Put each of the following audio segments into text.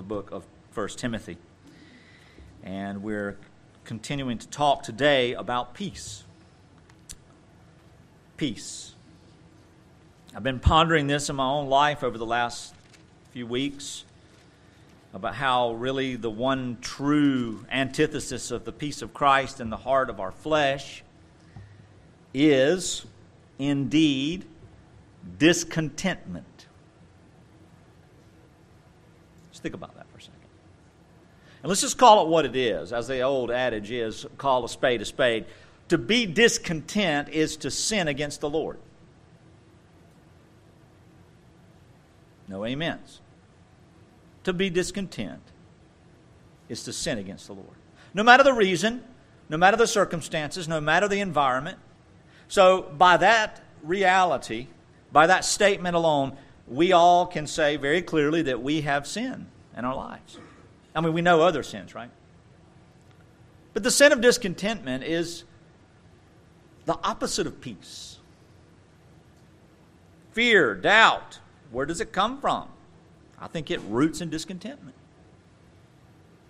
the book of 1 Timothy. And we're continuing to talk today about peace. Peace. I've been pondering this in my own life over the last few weeks about how really the one true antithesis of the peace of Christ in the heart of our flesh is indeed discontentment. Just think about that for a second. And let's just call it what it is, as the old adage is call a spade a spade. To be discontent is to sin against the Lord. No amens. To be discontent is to sin against the Lord. No matter the reason, no matter the circumstances, no matter the environment. So, by that reality, by that statement alone, we all can say very clearly that we have sin in our lives. I mean, we know other sins, right? But the sin of discontentment is the opposite of peace. Fear, doubt, where does it come from? I think it roots in discontentment.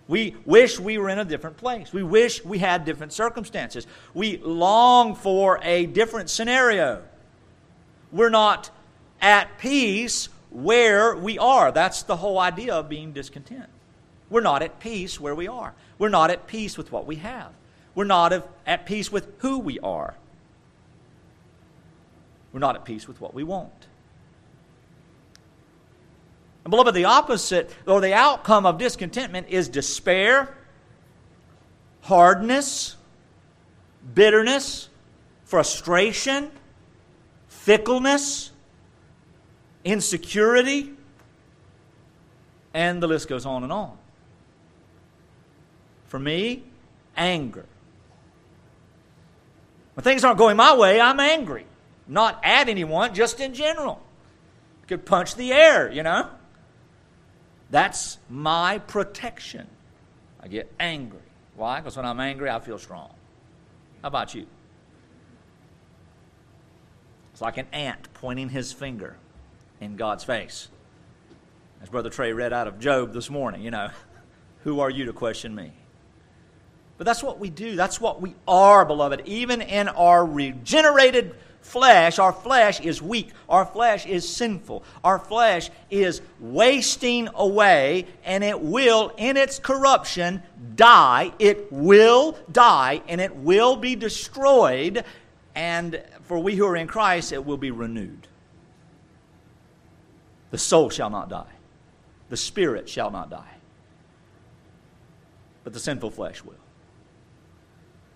We wish we were in a different place. We wish we had different circumstances. We long for a different scenario. We're not at peace where we are. That's the whole idea of being discontent. We're not at peace where we are. We're not at peace with what we have. We're not at peace with who we are. We're not at peace with what we want. And beloved, the opposite or the outcome of discontentment is despair, hardness, bitterness, frustration, fickleness, insecurity, and the list goes on and on. For me, anger. When things aren't going my way, I'm angry. Not at anyone, just in general. could punch the air, you know? That's my protection. I get angry. Why? Because when I'm angry, I feel strong. How about you? It's like an ant pointing his finger in God's face. As Brother Trey read out of Job this morning, you know, who are you to question me? But that's what we do. That's what we are, beloved. Even in our regenerated flesh, our flesh is weak. Our flesh is sinful. Our flesh is wasting away, and it will, in its corruption, die. It will die, and it will be destroyed. And for we who are in Christ, it will be renewed. The soul shall not die, the spirit shall not die, but the sinful flesh will.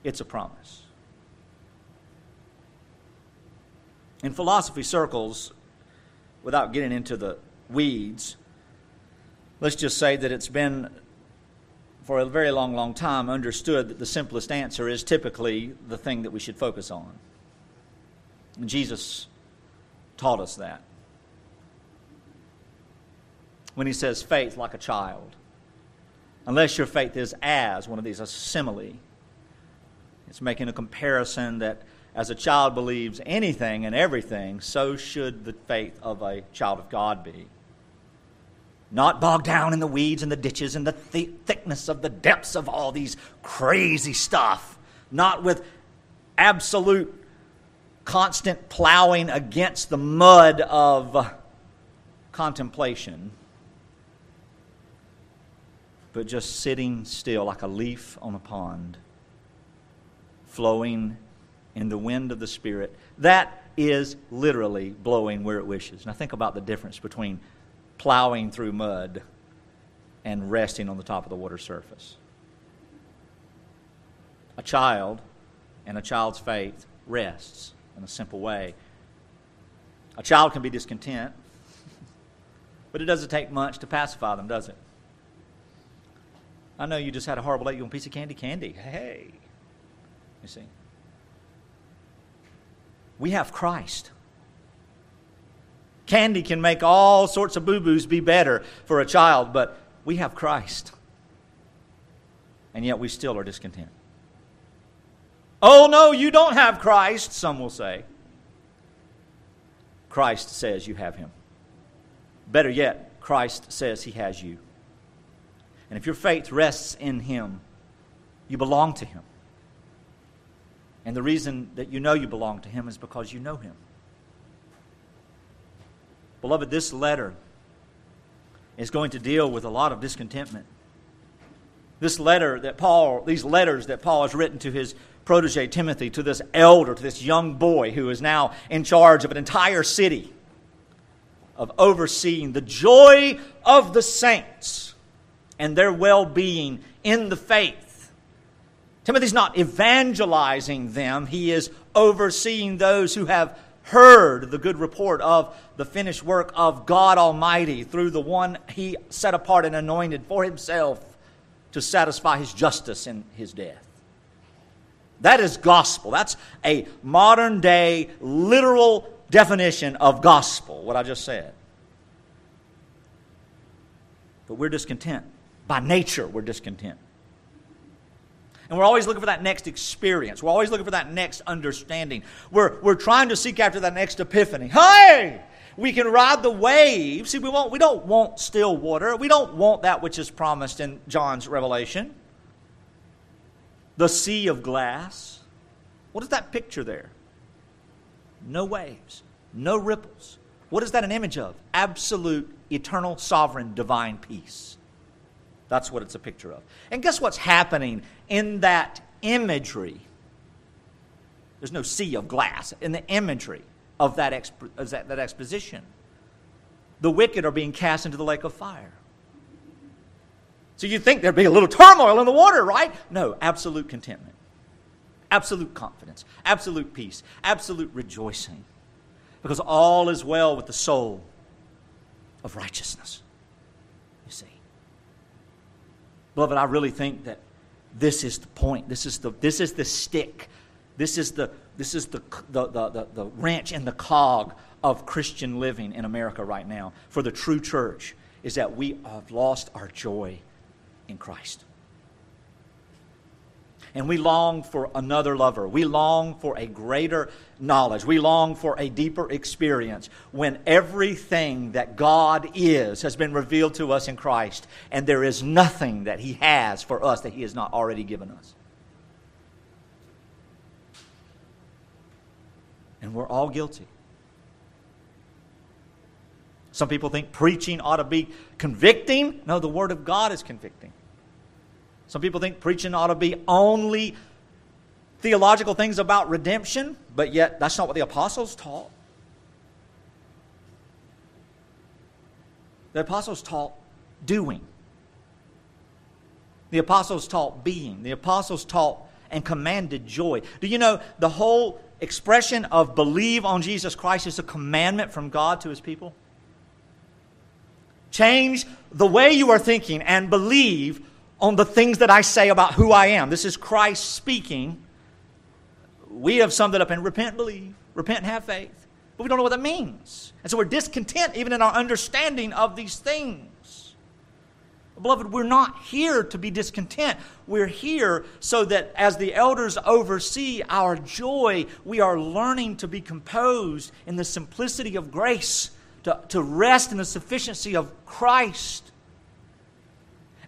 It's a promise. In philosophy circles, without getting into the weeds, let's just say that it's been for a very long, long time understood that the simplest answer is typically the thing that we should focus on. And Jesus taught us that. When he says faith like a child, unless your faith is as one of these, a simile, it's making a comparison that as a child believes anything and everything, so should the faith of a child of God be. Not bogged down in the weeds and the ditches and the th- thickness of the depths of all these crazy stuff. Not with absolute constant plowing against the mud of contemplation, but just sitting still like a leaf on a pond, flowing in the wind of the Spirit. That is literally blowing where it wishes. Now, think about the difference between plowing through mud and resting on the top of the water surface. A child and a child's faith rests in a simple way. A child can be discontent, but it doesn't take much to pacify them, does it? I know you just had a horrible day. You want a piece of candy? Candy. Hey. You see? We have Christ. Candy can make all sorts of boo boos be better for a child, but we have Christ. And yet we still are discontent. Oh, no, you don't have Christ, some will say. Christ says you have him. Better yet, Christ says he has you. And if your faith rests in Him, you belong to Him. And the reason that you know you belong to Him is because you know Him. Beloved, this letter is going to deal with a lot of discontentment. This letter that Paul, these letters that Paul has written to his protege Timothy, to this elder, to this young boy who is now in charge of an entire city, of overseeing the joy of the saints and their well being in the faith. Timothy's not evangelizing them, he is overseeing those who have heard the good report of the finished work of God Almighty through the one he set apart and anointed for himself to satisfy his justice in his death. That is gospel. That's a modern day literal definition of gospel, what I just said. But we're discontent. By nature, we're discontent. And we're always looking for that next experience. We're always looking for that next understanding. We're, we're trying to seek after that next epiphany. Hey! We can ride the waves. See, we, won't, we don't want still water. We don't want that which is promised in John's revelation. The sea of glass. What is that picture there? No waves, no ripples. What is that an image of? Absolute, eternal, sovereign, divine peace. That's what it's a picture of. And guess what's happening in that imagery? There's no sea of glass. In the imagery of that, that, that exposition, the wicked are being cast into the lake of fire. So you'd think there'd be a little turmoil in the water, right? No, absolute contentment, absolute confidence, absolute peace, absolute rejoicing. Because all is well with the soul of righteousness. You see. Beloved, I really think that this is the point. This is the, this is the stick. This is the, this is the, the, the, the, wrench and the cog of Christian living in America right now for the true church is that we have lost our joy in Christ. And we long for another lover. We long for a greater knowledge. We long for a deeper experience when everything that God is has been revealed to us in Christ, and there is nothing that He has for us that He has not already given us. And we're all guilty. Some people think preaching ought to be convicting. No, the Word of God is convicting. Some people think preaching ought to be only theological things about redemption, but yet that's not what the apostles taught. The apostles taught doing. The apostles taught being. The apostles taught and commanded joy. Do you know the whole expression of believe on Jesus Christ is a commandment from God to his people? Change the way you are thinking and believe on the things that I say about who I am. This is Christ speaking. We have summed it up in repent, believe, repent, have faith. But we don't know what that means. And so we're discontent even in our understanding of these things. Beloved, we're not here to be discontent. We're here so that as the elders oversee our joy, we are learning to be composed in the simplicity of grace, to, to rest in the sufficiency of Christ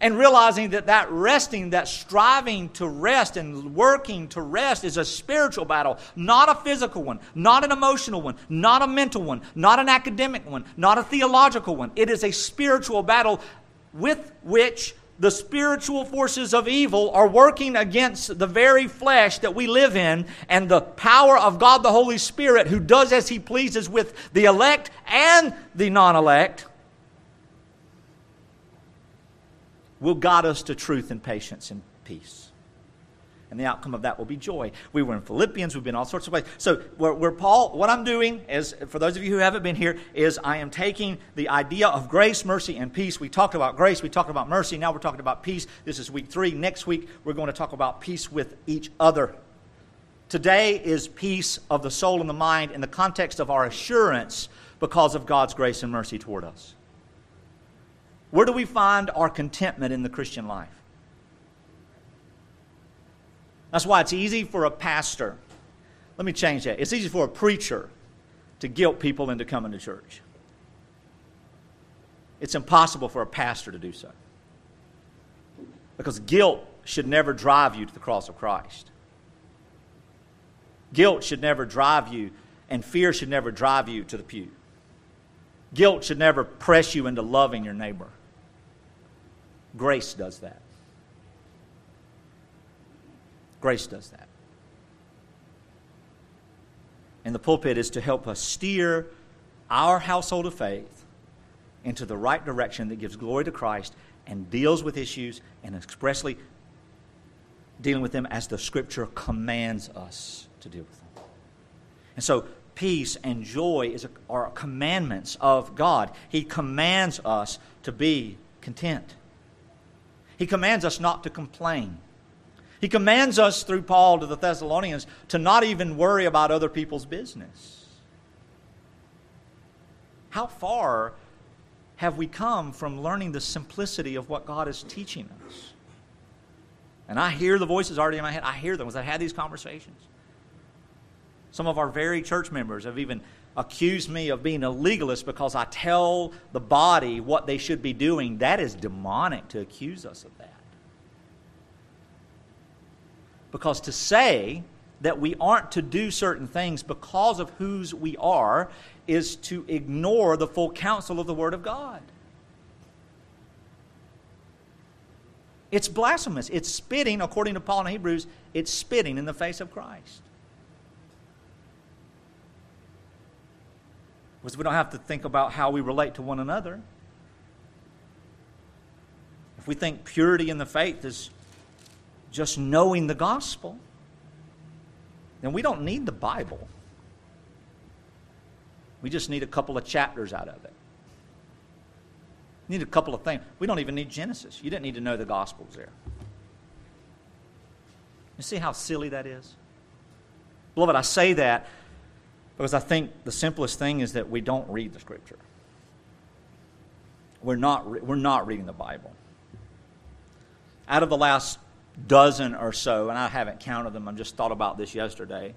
and realizing that that resting, that striving to rest and working to rest is a spiritual battle, not a physical one, not an emotional one, not a mental one, not an academic one, not a theological one. It is a spiritual battle with which the spiritual forces of evil are working against the very flesh that we live in, and the power of God the Holy Spirit, who does as he pleases with the elect and the non elect will guide us to truth and patience and peace. And the outcome of that will be joy. We were in Philippians, we've been all sorts of ways. So, where, where, Paul, what I'm doing is, for those of you who haven't been here, is I am taking the idea of grace, mercy, and peace. We talked about grace, we talked about mercy, now we're talking about peace. This is week three. Next week, we're going to talk about peace with each other. Today is peace of the soul and the mind in the context of our assurance because of God's grace and mercy toward us. Where do we find our contentment in the Christian life? That's why it's easy for a pastor. Let me change that. It's easy for a preacher to guilt people into coming to church. It's impossible for a pastor to do so. Because guilt should never drive you to the cross of Christ. Guilt should never drive you, and fear should never drive you to the pew. Guilt should never press you into loving your neighbor. Grace does that. Grace does that. And the pulpit is to help us steer our household of faith into the right direction that gives glory to Christ and deals with issues and expressly dealing with them as the Scripture commands us to deal with them. And so, peace and joy is a, are commandments of God. He commands us to be content. He commands us not to complain. He commands us through Paul to the Thessalonians to not even worry about other people's business. How far have we come from learning the simplicity of what God is teaching us? And I hear the voices already in my head. I hear them as I had these conversations. Some of our very church members have even accused me of being a legalist because I tell the body what they should be doing. That is demonic to accuse us of that. Because to say that we aren't to do certain things because of whose we are is to ignore the full counsel of the Word of God. It's blasphemous. It's spitting, according to Paul in Hebrews, it's spitting in the face of Christ. Because we don't have to think about how we relate to one another. If we think purity in the faith is just knowing the gospel, then we don't need the Bible. We just need a couple of chapters out of it. We need a couple of things. We don't even need Genesis. You didn't need to know the Gospels there. You see how silly that is? Beloved, I say that because I think the simplest thing is that we don't read the Scripture. We're not, we're not reading the Bible. Out of the last dozen or so, and I haven't counted them, I just thought about this yesterday.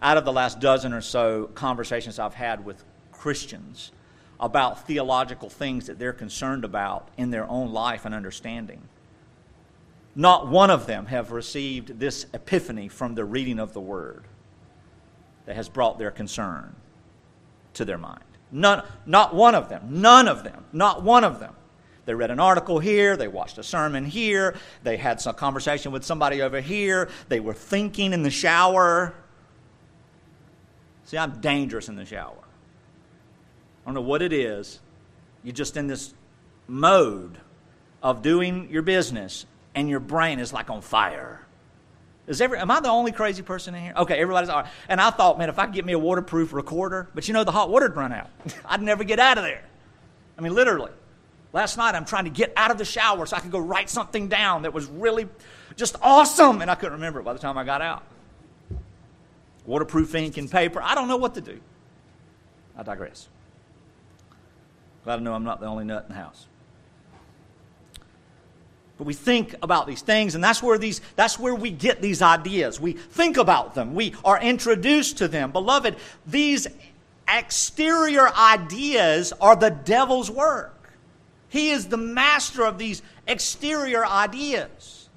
Out of the last dozen or so conversations I've had with Christians about theological things that they're concerned about in their own life and understanding, not one of them have received this epiphany from the reading of the Word that has brought their concern to their mind. None, not one of them. None of them. Not one of them. They read an article here, they watched a sermon here, they had some conversation with somebody over here, they were thinking in the shower. See, I'm dangerous in the shower. I don't know what it is. You're just in this mode of doing your business, and your brain is like on fire. Is every, am I the only crazy person in here? Okay, everybody's all right. And I thought, man, if I could get me a waterproof recorder, but you know, the hot water'd run out. I'd never get out of there. I mean, literally. Last night, I'm trying to get out of the shower so I could go write something down that was really just awesome, and I couldn't remember it by the time I got out. Waterproof ink and paper. I don't know what to do. I digress. Glad to know I'm not the only nut in the house. But we think about these things, and that's where these that's where we get these ideas. We think about them. We are introduced to them. Beloved, these exterior ideas are the devil's work. He is the master of these exterior ideas.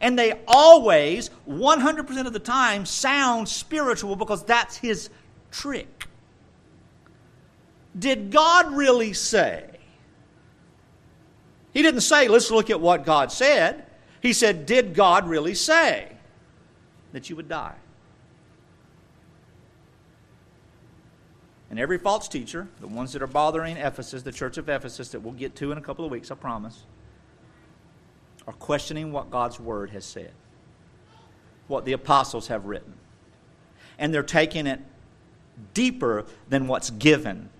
And they always, 100% of the time, sound spiritual because that's his trick. Did God really say? He didn't say, let's look at what God said. He said, did God really say that you would die? And every false teacher, the ones that are bothering Ephesus, the church of Ephesus, that we'll get to in a couple of weeks, I promise, are questioning what God's word has said, what the apostles have written. And they're taking it deeper than what's given,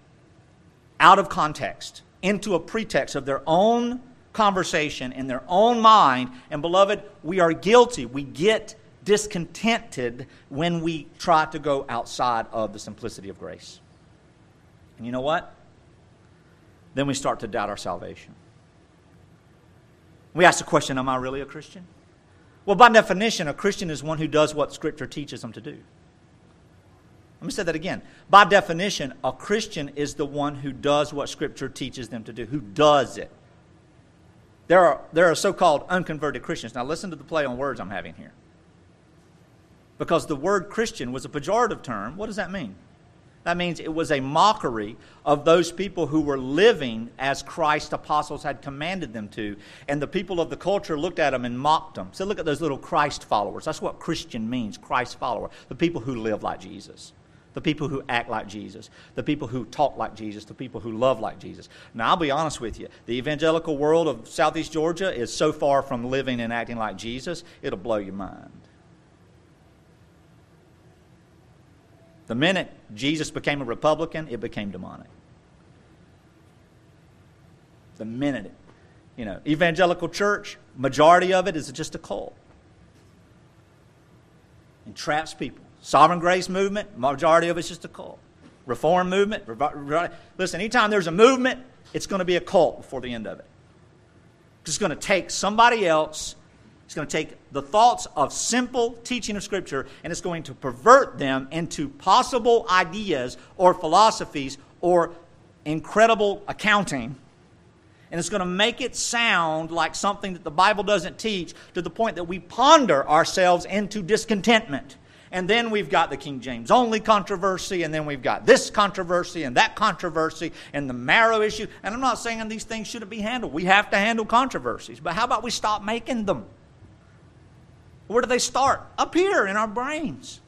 out of context, into a pretext of their own conversation in their own mind. And beloved, we are guilty. We get discontented when we try to go outside of the simplicity of grace. And you know what? Then we start to doubt our salvation. We ask the question Am I really a Christian? Well, by definition, a Christian is one who does what Scripture teaches them to do. Let me say that again. By definition, a Christian is the one who does what Scripture teaches them to do, who does it. there are, there are so called unconverted Christians. Now, listen to the play on words I'm having here. Because the word Christian was a pejorative term. What does that mean? That means it was a mockery of those people who were living as Christ's apostles had commanded them to. And the people of the culture looked at them and mocked them. So look at those little Christ followers. That's what Christian means, Christ follower. The people who live like Jesus. The people who act like Jesus, the people who talk like Jesus, the people who love like Jesus. Now, I'll be honest with you. The evangelical world of Southeast Georgia is so far from living and acting like Jesus, it'll blow your mind. The minute Jesus became a Republican, it became demonic. The minute it, you know, evangelical church, majority of it is just a cult. Entraps people. Sovereign grace movement, majority of it's just a cult. Reform movement, listen, anytime there's a movement, it's going to be a cult before the end of it. It's going to take somebody else it's going to take the thoughts of simple teaching of Scripture and it's going to pervert them into possible ideas or philosophies or incredible accounting. And it's going to make it sound like something that the Bible doesn't teach to the point that we ponder ourselves into discontentment. And then we've got the King James only controversy, and then we've got this controversy and that controversy and the marrow issue. And I'm not saying these things shouldn't be handled. We have to handle controversies. But how about we stop making them? Where do they start? Up here in our brains.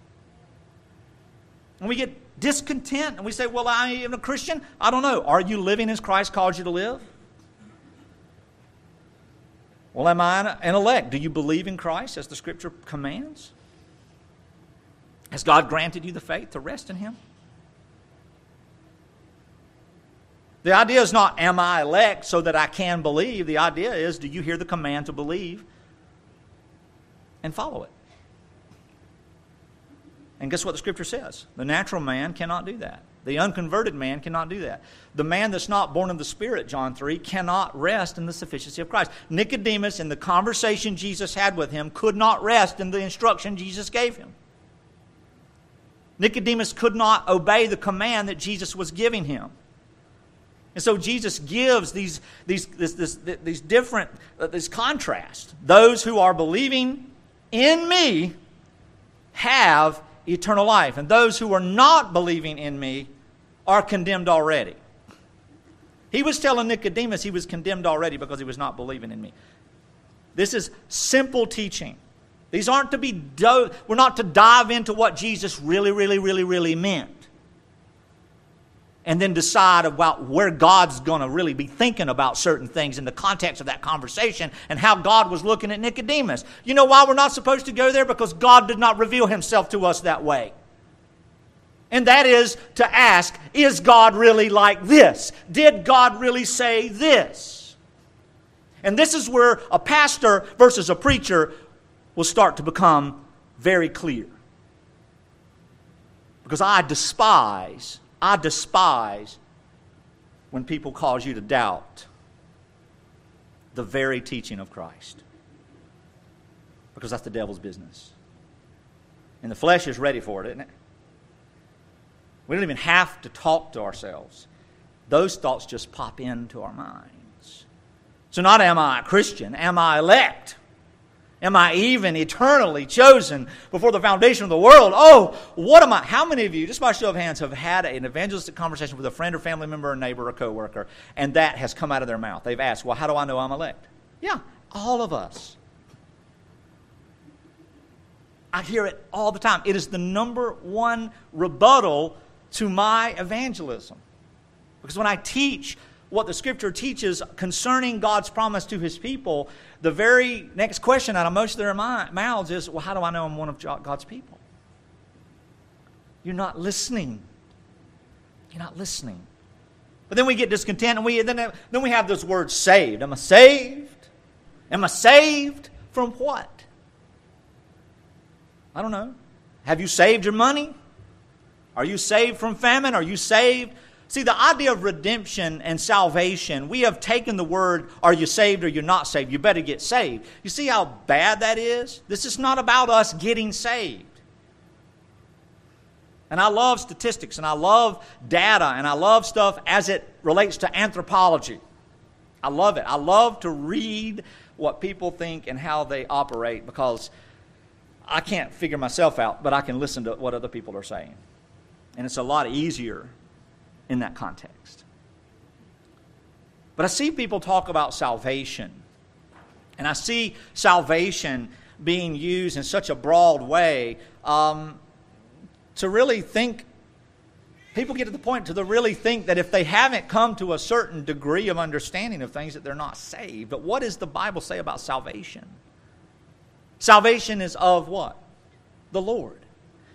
And we get discontent and we say, Well, I am a Christian. I don't know. Are you living as Christ called you to live? Well, am I an elect? Do you believe in Christ as the Scripture commands? Has God granted you the faith to rest in Him? The idea is not, am I elect so that I can believe? The idea is, do you hear the command to believe and follow it. And guess what the scripture says? The natural man cannot do that. The unconverted man cannot do that. The man that's not born of the Spirit, John 3, cannot rest in the sufficiency of Christ. Nicodemus, in the conversation Jesus had with him, could not rest in the instruction Jesus gave him. Nicodemus could not obey the command that Jesus was giving him. And so Jesus gives these, these, this, this, these different, uh, this contrast. Those who are believing in me have eternal life. And those who are not believing in me are condemned already. He was telling Nicodemus he was condemned already because he was not believing in me. This is simple teaching. These aren't to be, do- we're not to dive into what Jesus really, really, really, really meant and then decide about where God's going to really be thinking about certain things in the context of that conversation and how God was looking at Nicodemus. You know why we're not supposed to go there? Because God did not reveal himself to us that way. And that is to ask, is God really like this? Did God really say this? And this is where a pastor versus a preacher will start to become very clear. Because I despise I despise when people cause you to doubt the very teaching of Christ. Because that's the devil's business. And the flesh is ready for it, isn't it? We don't even have to talk to ourselves. Those thoughts just pop into our minds. So, not am I a Christian, am I elect? Am I even eternally chosen before the foundation of the world? Oh, what am I? How many of you, just by show of hands, have had an evangelistic conversation with a friend or family member, or neighbor, or coworker, and that has come out of their mouth? They've asked, Well, how do I know I'm elect? Yeah, all of us. I hear it all the time. It is the number one rebuttal to my evangelism. Because when I teach what the scripture teaches concerning God's promise to his people, the very next question out of most of their mouths is, Well, how do I know I'm one of God's people? You're not listening. You're not listening. But then we get discontent and we, then, then we have those words saved. Am I saved? Am I saved from what? I don't know. Have you saved your money? Are you saved from famine? Are you saved See, the idea of redemption and salvation, we have taken the word, are you saved or you're not saved? You better get saved. You see how bad that is? This is not about us getting saved. And I love statistics and I love data and I love stuff as it relates to anthropology. I love it. I love to read what people think and how they operate because I can't figure myself out, but I can listen to what other people are saying. And it's a lot easier in that context. But I see people talk about salvation. And I see salvation being used in such a broad way um, to really think people get to the point to the really think that if they haven't come to a certain degree of understanding of things that they're not saved. But what does the bible say about salvation? Salvation is of what? The lord.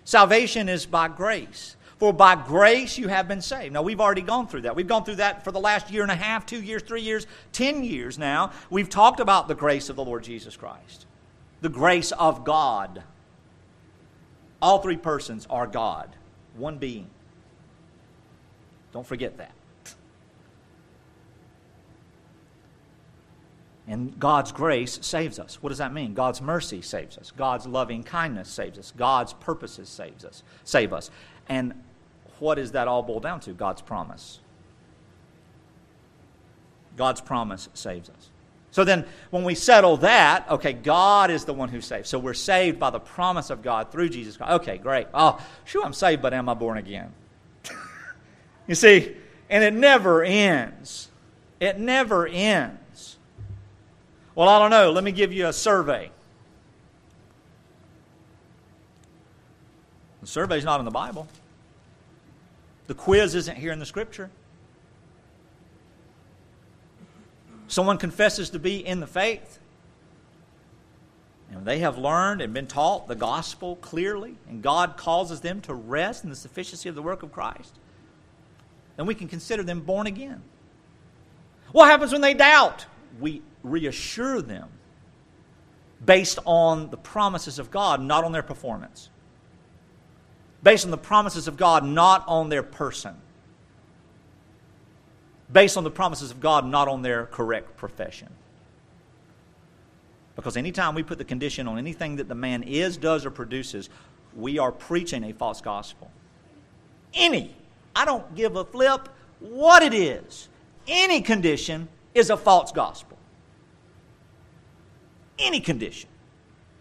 Salvation is by grace for by grace you have been saved now we've already gone through that we've gone through that for the last year and a half two years three years ten years now we've talked about the grace of the lord jesus christ the grace of god all three persons are god one being don't forget that. And God's grace saves us. What does that mean? God's mercy saves us. God's loving kindness saves us. God's purposes saves us, save us. And what does that all boil down to? God's promise. God's promise saves us. So then, when we settle that, okay, God is the one who saves. So we're saved by the promise of God through Jesus Christ. Okay, great. Oh, sure, I'm saved, but am I born again? You see, and it never ends. It never ends. Well, I don't know. Let me give you a survey. The survey's not in the Bible. The quiz isn't here in the Scripture. Someone confesses to be in the faith. And they have learned and been taught the gospel clearly, and God causes them to rest in the sufficiency of the work of Christ then we can consider them born again. What happens when they doubt? We reassure them based on the promises of God, not on their performance. Based on the promises of God, not on their person. Based on the promises of God, not on their correct profession. Because anytime we put the condition on anything that the man is, does, or produces, we are preaching a false gospel. Any I don't give a flip what it is. Any condition is a false gospel. Any condition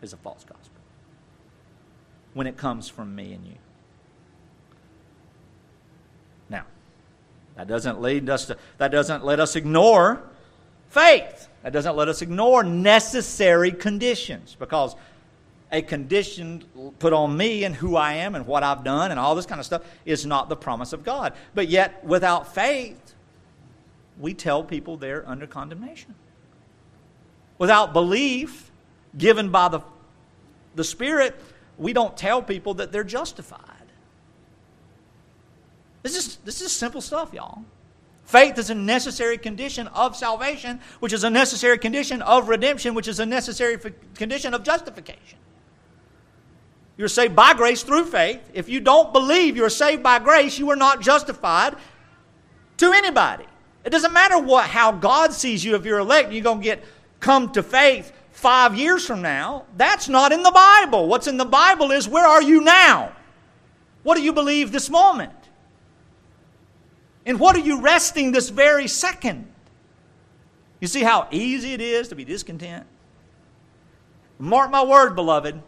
is a false gospel when it comes from me and you. Now, that doesn't lead us to that doesn't let us ignore faith. That doesn't let us ignore necessary conditions because a condition put on me and who I am and what I've done and all this kind of stuff is not the promise of God. But yet, without faith, we tell people they're under condemnation. Without belief given by the, the Spirit, we don't tell people that they're justified. This is, this is simple stuff, y'all. Faith is a necessary condition of salvation, which is a necessary condition of redemption, which is a necessary condition of justification. You're saved by grace through faith. If you don't believe you're saved by grace, you are not justified to anybody. It doesn't matter what how God sees you if you're elect, you're going to get come to faith 5 years from now. That's not in the Bible. What's in the Bible is where are you now? What do you believe this moment? And what are you resting this very second? You see how easy it is to be discontent? Mark my word, beloved.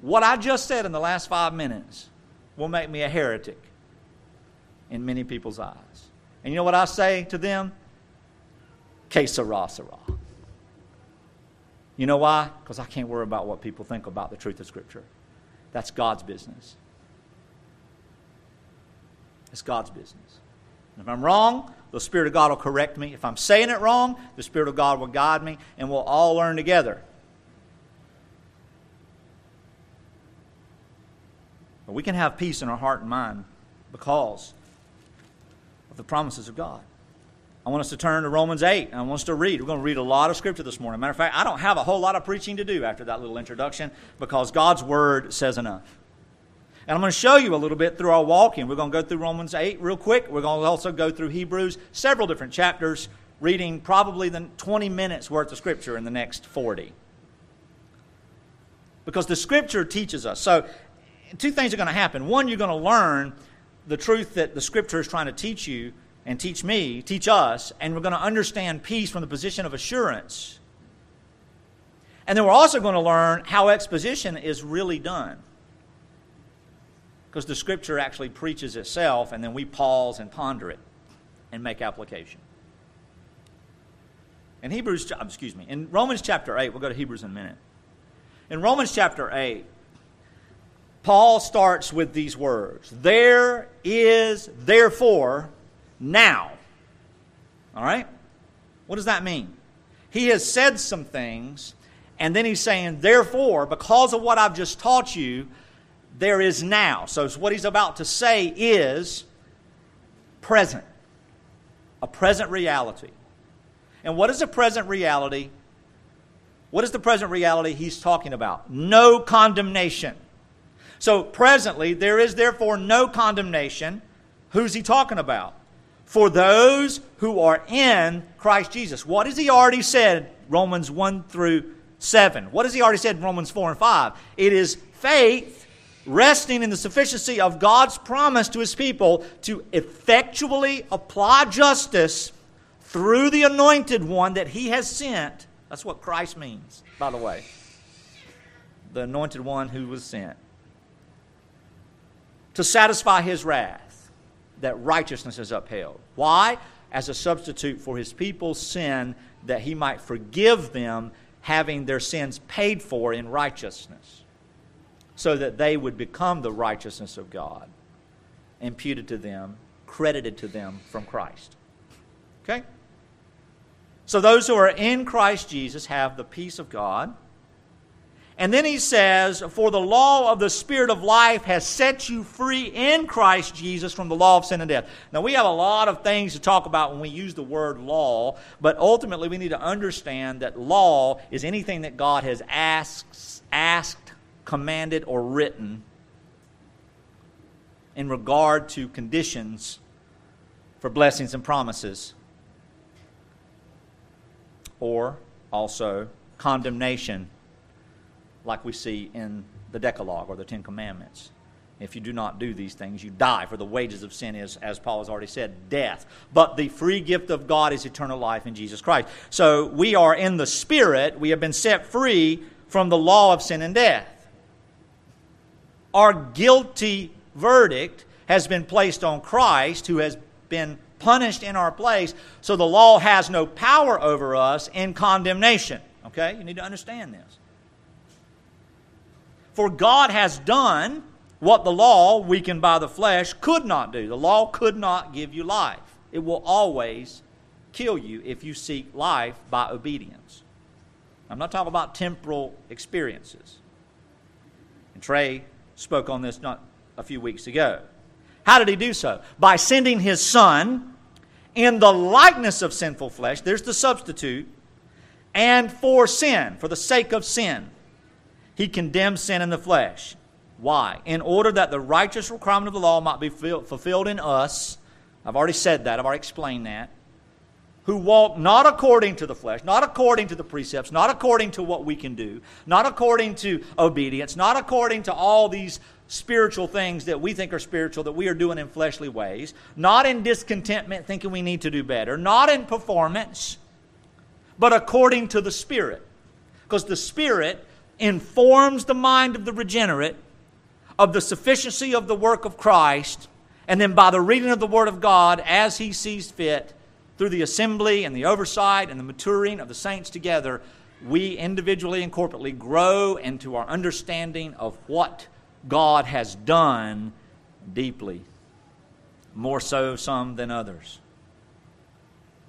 What I just said in the last five minutes will make me a heretic in many people's eyes. And you know what I say to them? Que sera. You know why? Because I can't worry about what people think about the truth of Scripture. That's God's business. It's God's business. If I'm wrong, the Spirit of God will correct me. If I'm saying it wrong, the Spirit of God will guide me, and we'll all learn together. But we can have peace in our heart and mind because of the promises of God. I want us to turn to Romans 8 and I want us to read. We're going to read a lot of scripture this morning. Matter of fact, I don't have a whole lot of preaching to do after that little introduction because God's word says enough. And I'm going to show you a little bit through our walking. We're going to go through Romans 8 real quick. We're going to also go through Hebrews, several different chapters, reading probably the 20 minutes worth of scripture in the next 40. Because the scripture teaches us. So two things are going to happen. One, you're going to learn the truth that the Scripture is trying to teach you and teach me, teach us, and we're going to understand peace from the position of assurance. And then we're also going to learn how exposition is really done. Because the scripture actually preaches itself, and then we pause and ponder it and make application. In Hebrews, um, excuse me, in Romans chapter 8, we'll go to Hebrews in a minute. In Romans chapter 8, Paul starts with these words There is therefore now. All right? What does that mean? He has said some things, and then he's saying, Therefore, because of what I've just taught you, there is now. So what he's about to say is present, a present reality. And what is a present reality? What is the present reality he's talking about? No condemnation. So presently, there is therefore no condemnation. Who's he talking about? For those who are in Christ Jesus. What has he already said? Romans 1 through 7. What has he already said in Romans 4 and 5? It is faith resting in the sufficiency of God's promise to his people to effectually apply justice through the anointed one that he has sent. That's what Christ means, by the way. The anointed one who was sent. To satisfy his wrath, that righteousness is upheld. Why? As a substitute for his people's sin, that he might forgive them, having their sins paid for in righteousness, so that they would become the righteousness of God, imputed to them, credited to them from Christ. Okay? So those who are in Christ Jesus have the peace of God. And then he says, For the law of the Spirit of life has set you free in Christ Jesus from the law of sin and death. Now, we have a lot of things to talk about when we use the word law, but ultimately we need to understand that law is anything that God has asked, asked commanded, or written in regard to conditions for blessings and promises or also condemnation, like we see in the Decalogue or the Ten Commandments. If you do not do these things, you die, for the wages of sin is, as Paul has already said, death. But the free gift of God is eternal life in Jesus Christ. So we are in the Spirit, we have been set free from the law of sin and death. Our guilty verdict has been placed on Christ, who has been punished in our place, so the law has no power over us in condemnation. Okay? You need to understand this. For God has done what the law, weakened by the flesh, could not do. The law could not give you life, it will always kill you if you seek life by obedience. I'm not talking about temporal experiences. And Trey spoke on this not a few weeks ago. How did he do so? By sending his son in the likeness of sinful flesh, there's the substitute, and for sin, for the sake of sin. He condemned sin in the flesh. Why? In order that the righteous requirement of the law might be fulfilled in us. I've already said that, I've already explained that. Who walk not according to the flesh, not according to the precepts, not according to what we can do, not according to obedience, not according to all these spiritual things that we think are spiritual that we are doing in fleshly ways, not in discontentment thinking we need to do better, not in performance, but according to the Spirit. Because the Spirit informs the mind of the regenerate of the sufficiency of the work of Christ, and then by the reading of the Word of God as He sees fit, through the assembly and the oversight and the maturing of the saints together, we individually and corporately grow into our understanding of what God has done deeply, more so some than others.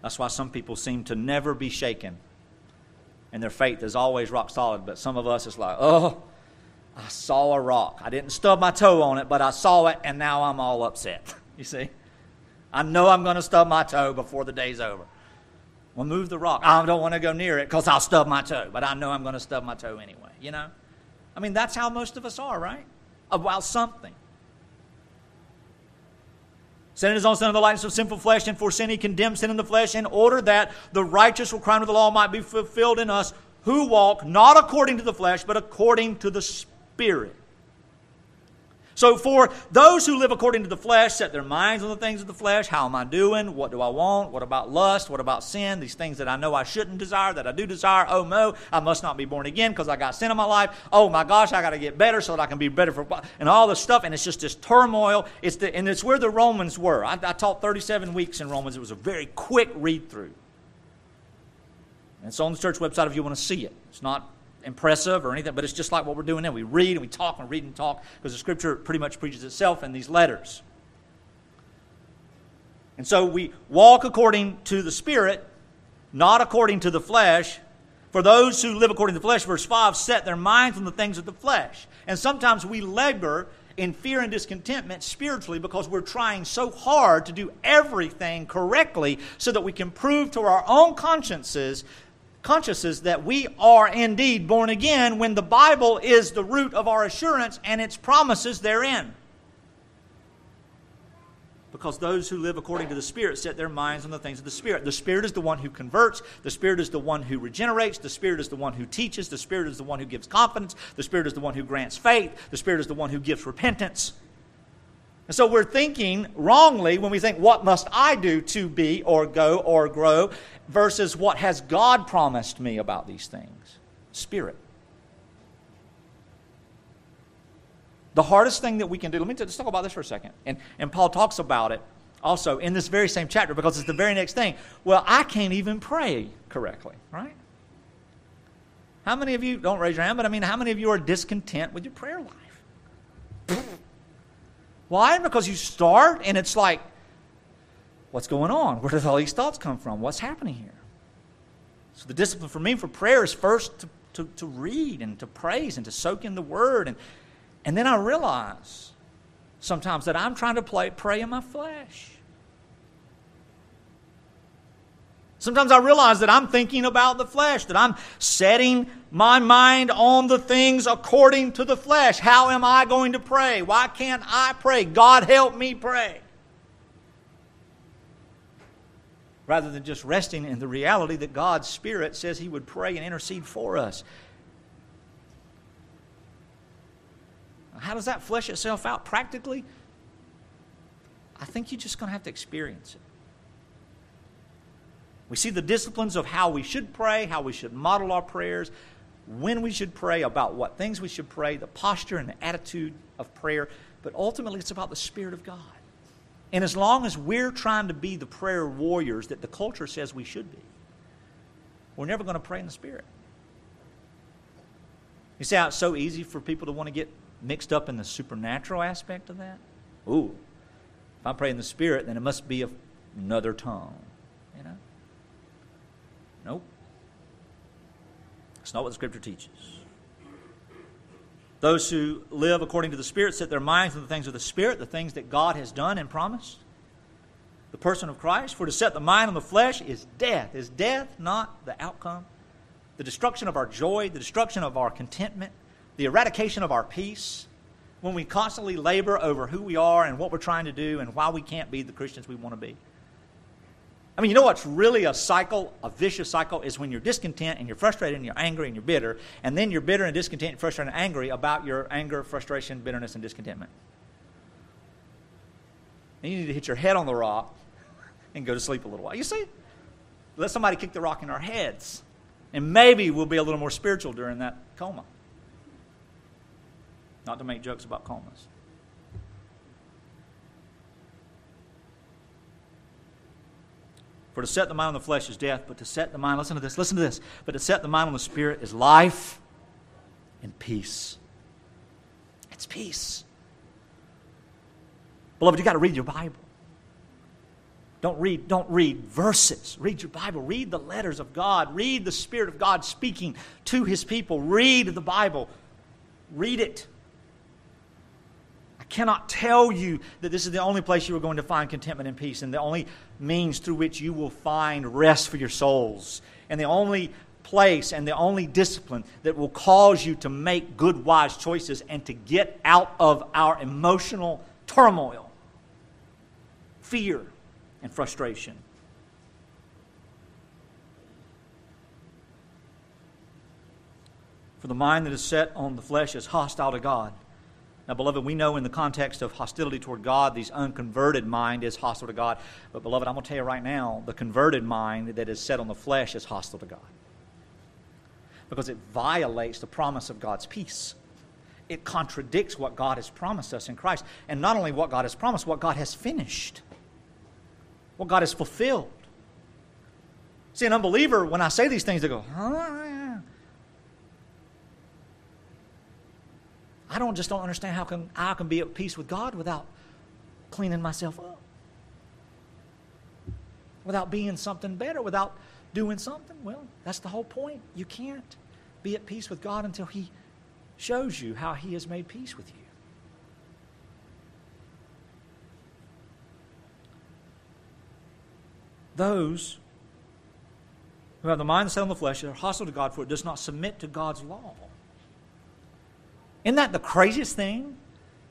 That's why some people seem to never be shaken, and their faith is always rock solid. But some of us, it's like, oh, I saw a rock. I didn't stub my toe on it, but I saw it, and now I'm all upset. You see? I know I'm going to stub my toe before the day's over. Well, move the rock. I don't want to go near it because I'll stub my toe, but I know I'm going to stub my toe anyway. You know? I mean, that's how most of us are, right? about something. Sending his own son in the likeness of sinful flesh, and for sin he condemned sin in the flesh, in order that the righteous requirement of the law might be fulfilled in us, who walk not according to the flesh, but according to the Spirit. So, for those who live according to the flesh, set their minds on the things of the flesh. How am I doing? What do I want? What about lust? What about sin? These things that I know I shouldn't desire, that I do desire. Oh no, I must not be born again because I got sin in my life. Oh my gosh, I got to get better so that I can be better for and all this stuff. And it's just this turmoil. It's the, and it's where the Romans were. I, I taught 37 weeks in Romans. It was a very quick read through. And it's on the church website if you want to see it. It's not impressive or anything, but it's just like what we're doing now. We read and we talk and read and talk because the scripture pretty much preaches itself in these letters. And so we walk according to the Spirit, not according to the flesh. For those who live according to the flesh, verse 5, set their minds on the things of the flesh. And sometimes we labor in fear and discontentment spiritually because we're trying so hard to do everything correctly so that we can prove to our own consciences consciousness that we are indeed born again when the Bible is the root of our assurance and its promises therein. Because those who live according to the Spirit set their minds on the things of the Spirit. The Spirit is the one who converts, the Spirit is the one who regenerates, the Spirit is the one who teaches, the Spirit is the one who gives confidence, the Spirit is the one who grants faith, the Spirit is the one who gives repentance. And so we're thinking wrongly when we think, what must I do to be or go or grow, versus what has God promised me about these things? Spirit. The hardest thing that we can do, let me just talk about this for a second. And, and Paul talks about it also in this very same chapter because it's the very next thing. Well, I can't even pray correctly, right? How many of you, don't raise your hand, but I mean, how many of you are discontent with your prayer life? Why? Because you start and it's like, what's going on? Where did all these thoughts come from? What's happening here? So the discipline for me for prayer is first to, to, to read and to praise and to soak in the word. And, and then I realize sometimes that I'm trying to play, pray in my flesh. Sometimes I realize that I'm thinking about the flesh, that I'm setting my mind on the things according to the flesh. How am I going to pray? Why can't I pray? God help me pray. Rather than just resting in the reality that God's Spirit says He would pray and intercede for us. How does that flesh itself out practically? I think you're just going to have to experience it. We see the disciplines of how we should pray, how we should model our prayers, when we should pray, about what things we should pray, the posture and the attitude of prayer. But ultimately, it's about the Spirit of God. And as long as we're trying to be the prayer warriors that the culture says we should be, we're never going to pray in the Spirit. You see how it's so easy for people to want to get mixed up in the supernatural aspect of that? Ooh, if I pray in the Spirit, then it must be another tongue. You know? Nope. It's not what the Scripture teaches. Those who live according to the Spirit set their minds on the things of the Spirit, the things that God has done and promised. The person of Christ, for to set the mind on the flesh is death. Is death not the outcome? The destruction of our joy, the destruction of our contentment, the eradication of our peace, when we constantly labor over who we are and what we're trying to do and why we can't be the Christians we want to be. I mean, you know what's really a cycle, a vicious cycle, is when you're discontent and you're frustrated and you're angry and you're bitter, and then you're bitter and discontent and frustrated and angry about your anger, frustration, bitterness, and discontentment. And you need to hit your head on the rock and go to sleep a little while. You see? Let somebody kick the rock in our heads, and maybe we'll be a little more spiritual during that coma. Not to make jokes about comas. For to set the mind on the flesh is death, but to set the mind, listen to this, listen to this, but to set the mind on the spirit is life and peace. It's peace. Beloved, you got to read your Bible. Don't read, don't read verses. Read your Bible. Read the letters of God. Read the Spirit of God speaking to his people. Read the Bible. Read it I cannot tell you that this is the only place you are going to find contentment and peace and the only means through which you will find rest for your souls and the only place and the only discipline that will cause you to make good, wise choices and to get out of our emotional turmoil, fear, and frustration. For the mind that is set on the flesh is hostile to God Now, beloved, we know in the context of hostility toward God, these unconverted mind is hostile to God. But, beloved, I'm going to tell you right now, the converted mind that is set on the flesh is hostile to God. Because it violates the promise of God's peace. It contradicts what God has promised us in Christ. And not only what God has promised, what God has finished, what God has fulfilled. See, an unbeliever, when I say these things, they go, huh? I don't just don't understand how can I can be at peace with God without cleaning myself up. Without being something better, without doing something. Well, that's the whole point. You can't be at peace with God until He shows you how He has made peace with you. Those who have the mind set on the flesh are hostile to God, for it does not submit to God's law. Isn't that the craziest thing?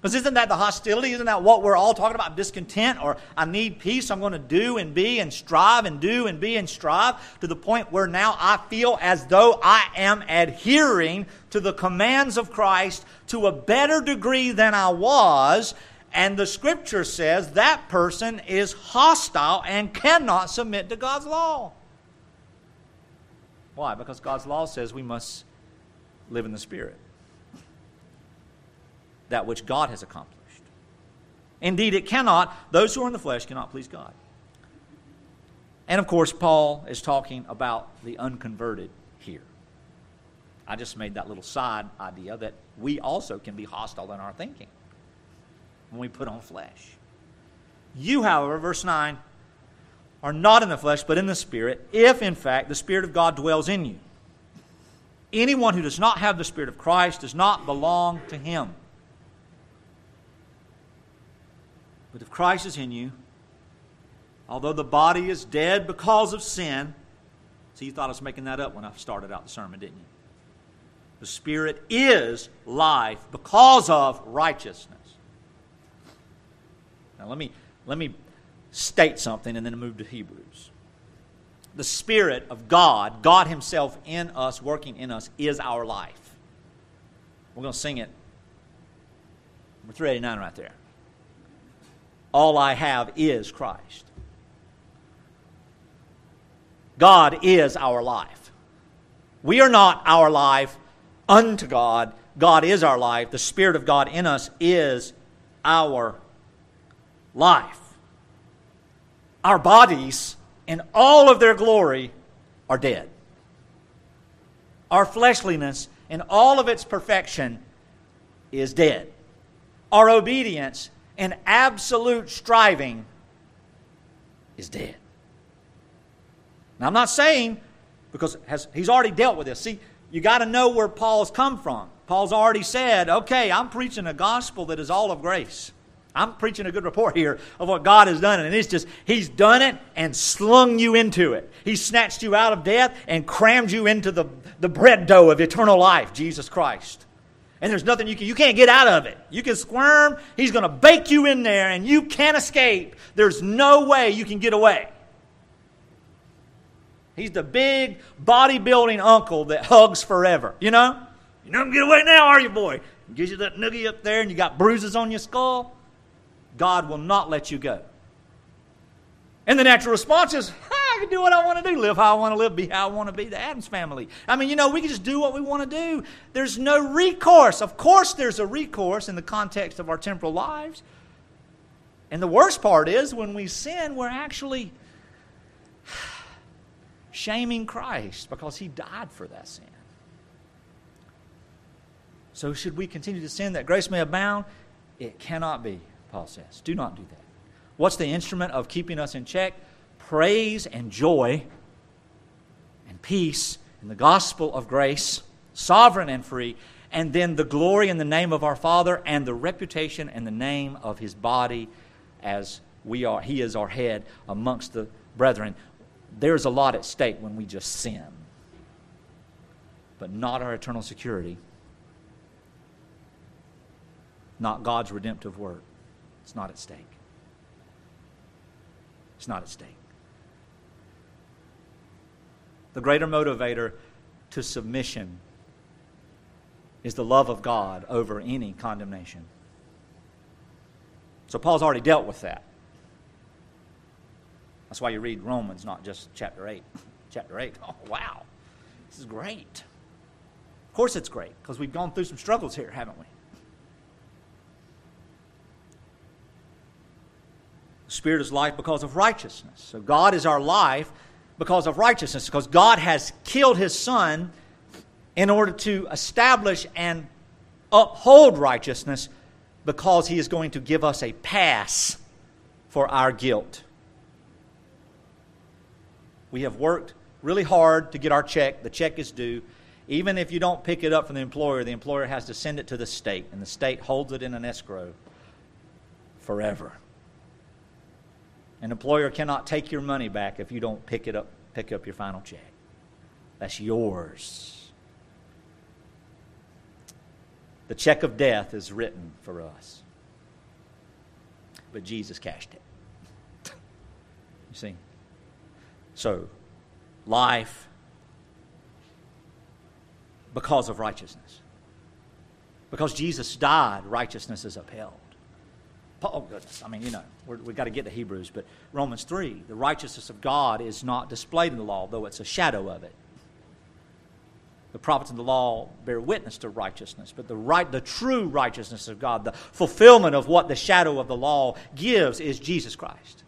Because isn't that the hostility? Isn't that what we're all talking about? Discontent or I need peace. I'm going to do and be and strive and do and be and strive to the point where now I feel as though I am adhering to the commands of Christ to a better degree than I was. And the scripture says that person is hostile and cannot submit to God's law. Why? Because God's law says we must live in the Spirit that which God has accomplished. Indeed, it cannot, those who are in the flesh cannot please God. And of course, Paul is talking about the unconverted here. I just made that little side idea that we also can be hostile in our thinking when we put on flesh. You, however, verse 9, are not in the flesh, but in the Spirit, if in fact the Spirit of God dwells in you. Anyone who does not have the Spirit of Christ does not belong to him. But if Christ is in you, although the body is dead because of sin, so you thought I was making that up when I started out the sermon, didn't you? The Spirit is life because of righteousness. Now let me let me state something and then move to Hebrews. The Spirit of God, God Himself in us, working in us, is our life. We're going to sing it. Number 389 right there. All I have is Christ. God is our life. We are not our life unto God. God is our life. The Spirit of God in us is our life. Our bodies, in all of their glory, are dead. Our fleshliness, in all of its perfection, is dead. Our obedience and absolute striving is dead. Now, I'm not saying, because has, he's already dealt with this. See, you got to know where Paul's come from. Paul's already said, okay, I'm preaching a gospel that is all of grace. I'm preaching a good report here of what God has done. And it's just, He's done it and slung you into it. He snatched you out of death and crammed you into the, the bread dough of eternal life, Jesus Christ. And there's nothing you can, you can't get out of it. You can squirm, he's going to bake you in there, and you can't escape. There's no way you can get away. He's the big bodybuilding uncle that hugs forever. You know? You know, get away now, are you, boy? Gives you that noogie up there, and you got bruises on your skull. God will not let you go. And the natural response is, I can do what I want to do, live how I want to live, be how I want to be. The Addams family. I mean, you know, we can just do what we want to do. There's no recourse. Of course, there's a recourse in the context of our temporal lives. And the worst part is when we sin, we're actually shaming Christ because he died for that sin. So, should we continue to sin that grace may abound? It cannot be, Paul says. Do not do that. What's the instrument of keeping us in check? Praise and joy and peace in the gospel of grace, sovereign and free, and then the glory in the name of our Father and the reputation and the name of his body as we are he is our head amongst the brethren. There's a lot at stake when we just sin. But not our eternal security. Not God's redemptive work. It's not at stake. It's not at stake. The greater motivator to submission is the love of God over any condemnation. So Paul's already dealt with that. That's why you read Romans, not just chapter 8. chapter 8. Oh, wow. This is great. Of course it's great, because we've gone through some struggles here, haven't we? The Spirit is life because of righteousness. So God is our life because of righteousness, because God has killed his Son in order to establish and uphold righteousness because he is going to give us a pass for our guilt. We have worked really hard to get our check. The check is due. Even if you don't pick it up from the employer, the employer has to send it to the state, and the state holds it in an escrow forever. An employer cannot take your money back if you don't pick it up, pick up your final check. That's yours. The check of death is written for us. But Jesus cashed it. you see? So, life because of righteousness. Because Jesus died, righteousness is upheld. Goodness. I mean, you know, we've got to get to Hebrews, but Romans 3 the righteousness of God is not displayed in the law, though it's a shadow of it. The prophets of the law bear witness to righteousness, but the, right, the true righteousness of God, the fulfillment of what the shadow of the law gives, is Jesus Christ.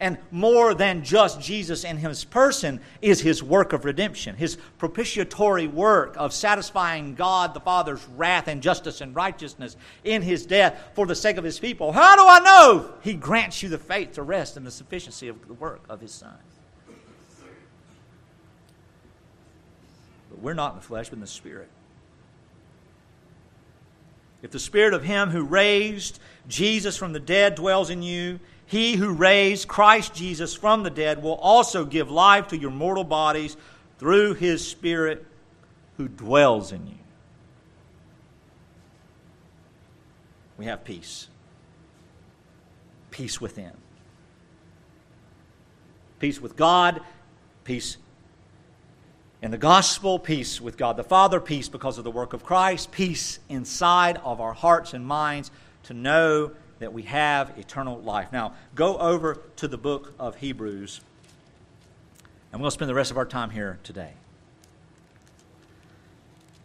And more than just Jesus in his person is his work of redemption, his propitiatory work of satisfying God the Father's wrath and justice and righteousness in his death for the sake of his people. How do I know? He grants you the faith to rest in the sufficiency of the work of his Son. But we're not in the flesh, but in the Spirit. If the Spirit of Him who raised Jesus from the dead dwells in you, he who raised Christ Jesus from the dead will also give life to your mortal bodies through his Spirit who dwells in you. We have peace. Peace within. Peace with God, peace in the gospel, peace with God the Father, peace because of the work of Christ, peace inside of our hearts and minds to know that we have eternal life. Now, go over to the book of Hebrews, and we'll spend the rest of our time here today.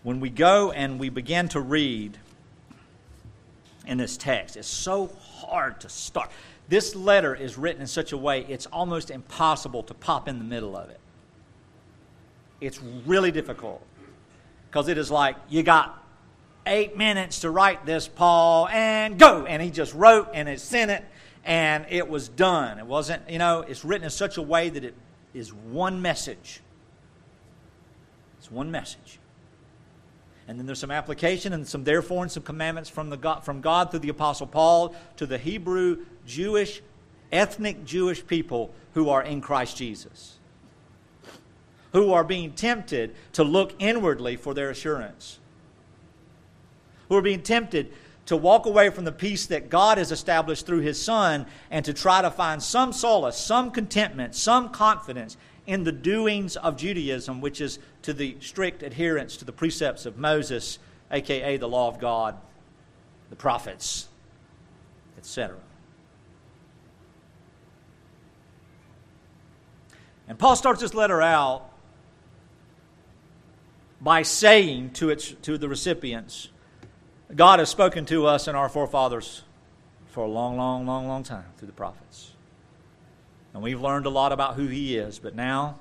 When we go and we begin to read in this text, it's so hard to start. This letter is written in such a way it's almost impossible to pop in the middle of it. It's really difficult because it is like you got eight minutes to write this, Paul, and go. And he just wrote and it sent it, and it was done. It wasn't, you know, it's written in such a way that it is one message. It's one message. And then there's some application and some therefore and some commandments from, the God, from God through the Apostle Paul to the Hebrew, Jewish, ethnic Jewish people who are in Christ Jesus, who are being tempted to look inwardly for their assurance who are being tempted to walk away from the peace that God has established through His Son and to try to find some solace, some contentment, some confidence in the doings of Judaism, which is to the strict adherence to the precepts of Moses, aka the law of God, the prophets, etc. And Paul starts this letter out by saying to, its, to the recipients, God has spoken to us and our forefathers for a long, long, long, long time through the prophets. And we've learned a lot about who He is, but now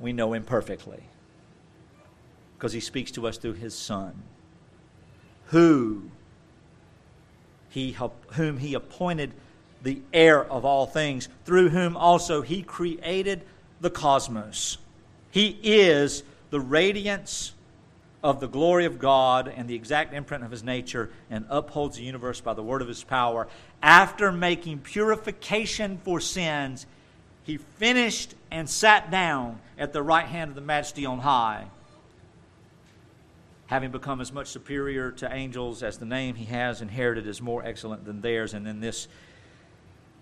we know Him perfectly because He speaks to us through His Son, who he, whom He appointed the heir of all things, through whom also He created the cosmos. He is the radiance of the glory of God and the exact imprint of his nature and upholds the universe by the word of his power. After making purification for sins, he finished and sat down at the right hand of the majesty on high, having become as much superior to angels as the name he has inherited is more excellent than theirs. And then this,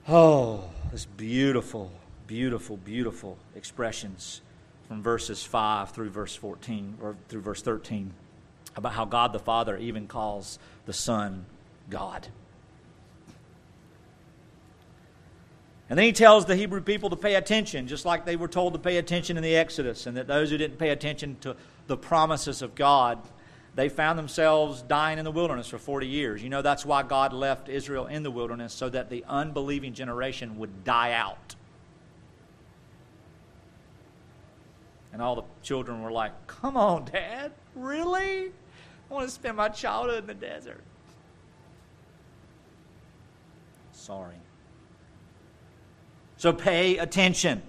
oh, this beautiful, beautiful, beautiful expressions from verses 5 through verse 14 or through verse 13 about how God the Father even calls the Son God. And then he tells the Hebrew people to pay attention, just like they were told to pay attention in the Exodus, and that those who didn't pay attention to the promises of God, they found themselves dying in the wilderness for 40 years. You know, that's why God left Israel in the wilderness, so that the unbelieving generation would die out. And all the children were like, Come on, Dad, really? I want to spend my childhood in the desert. Sorry. So pay attention.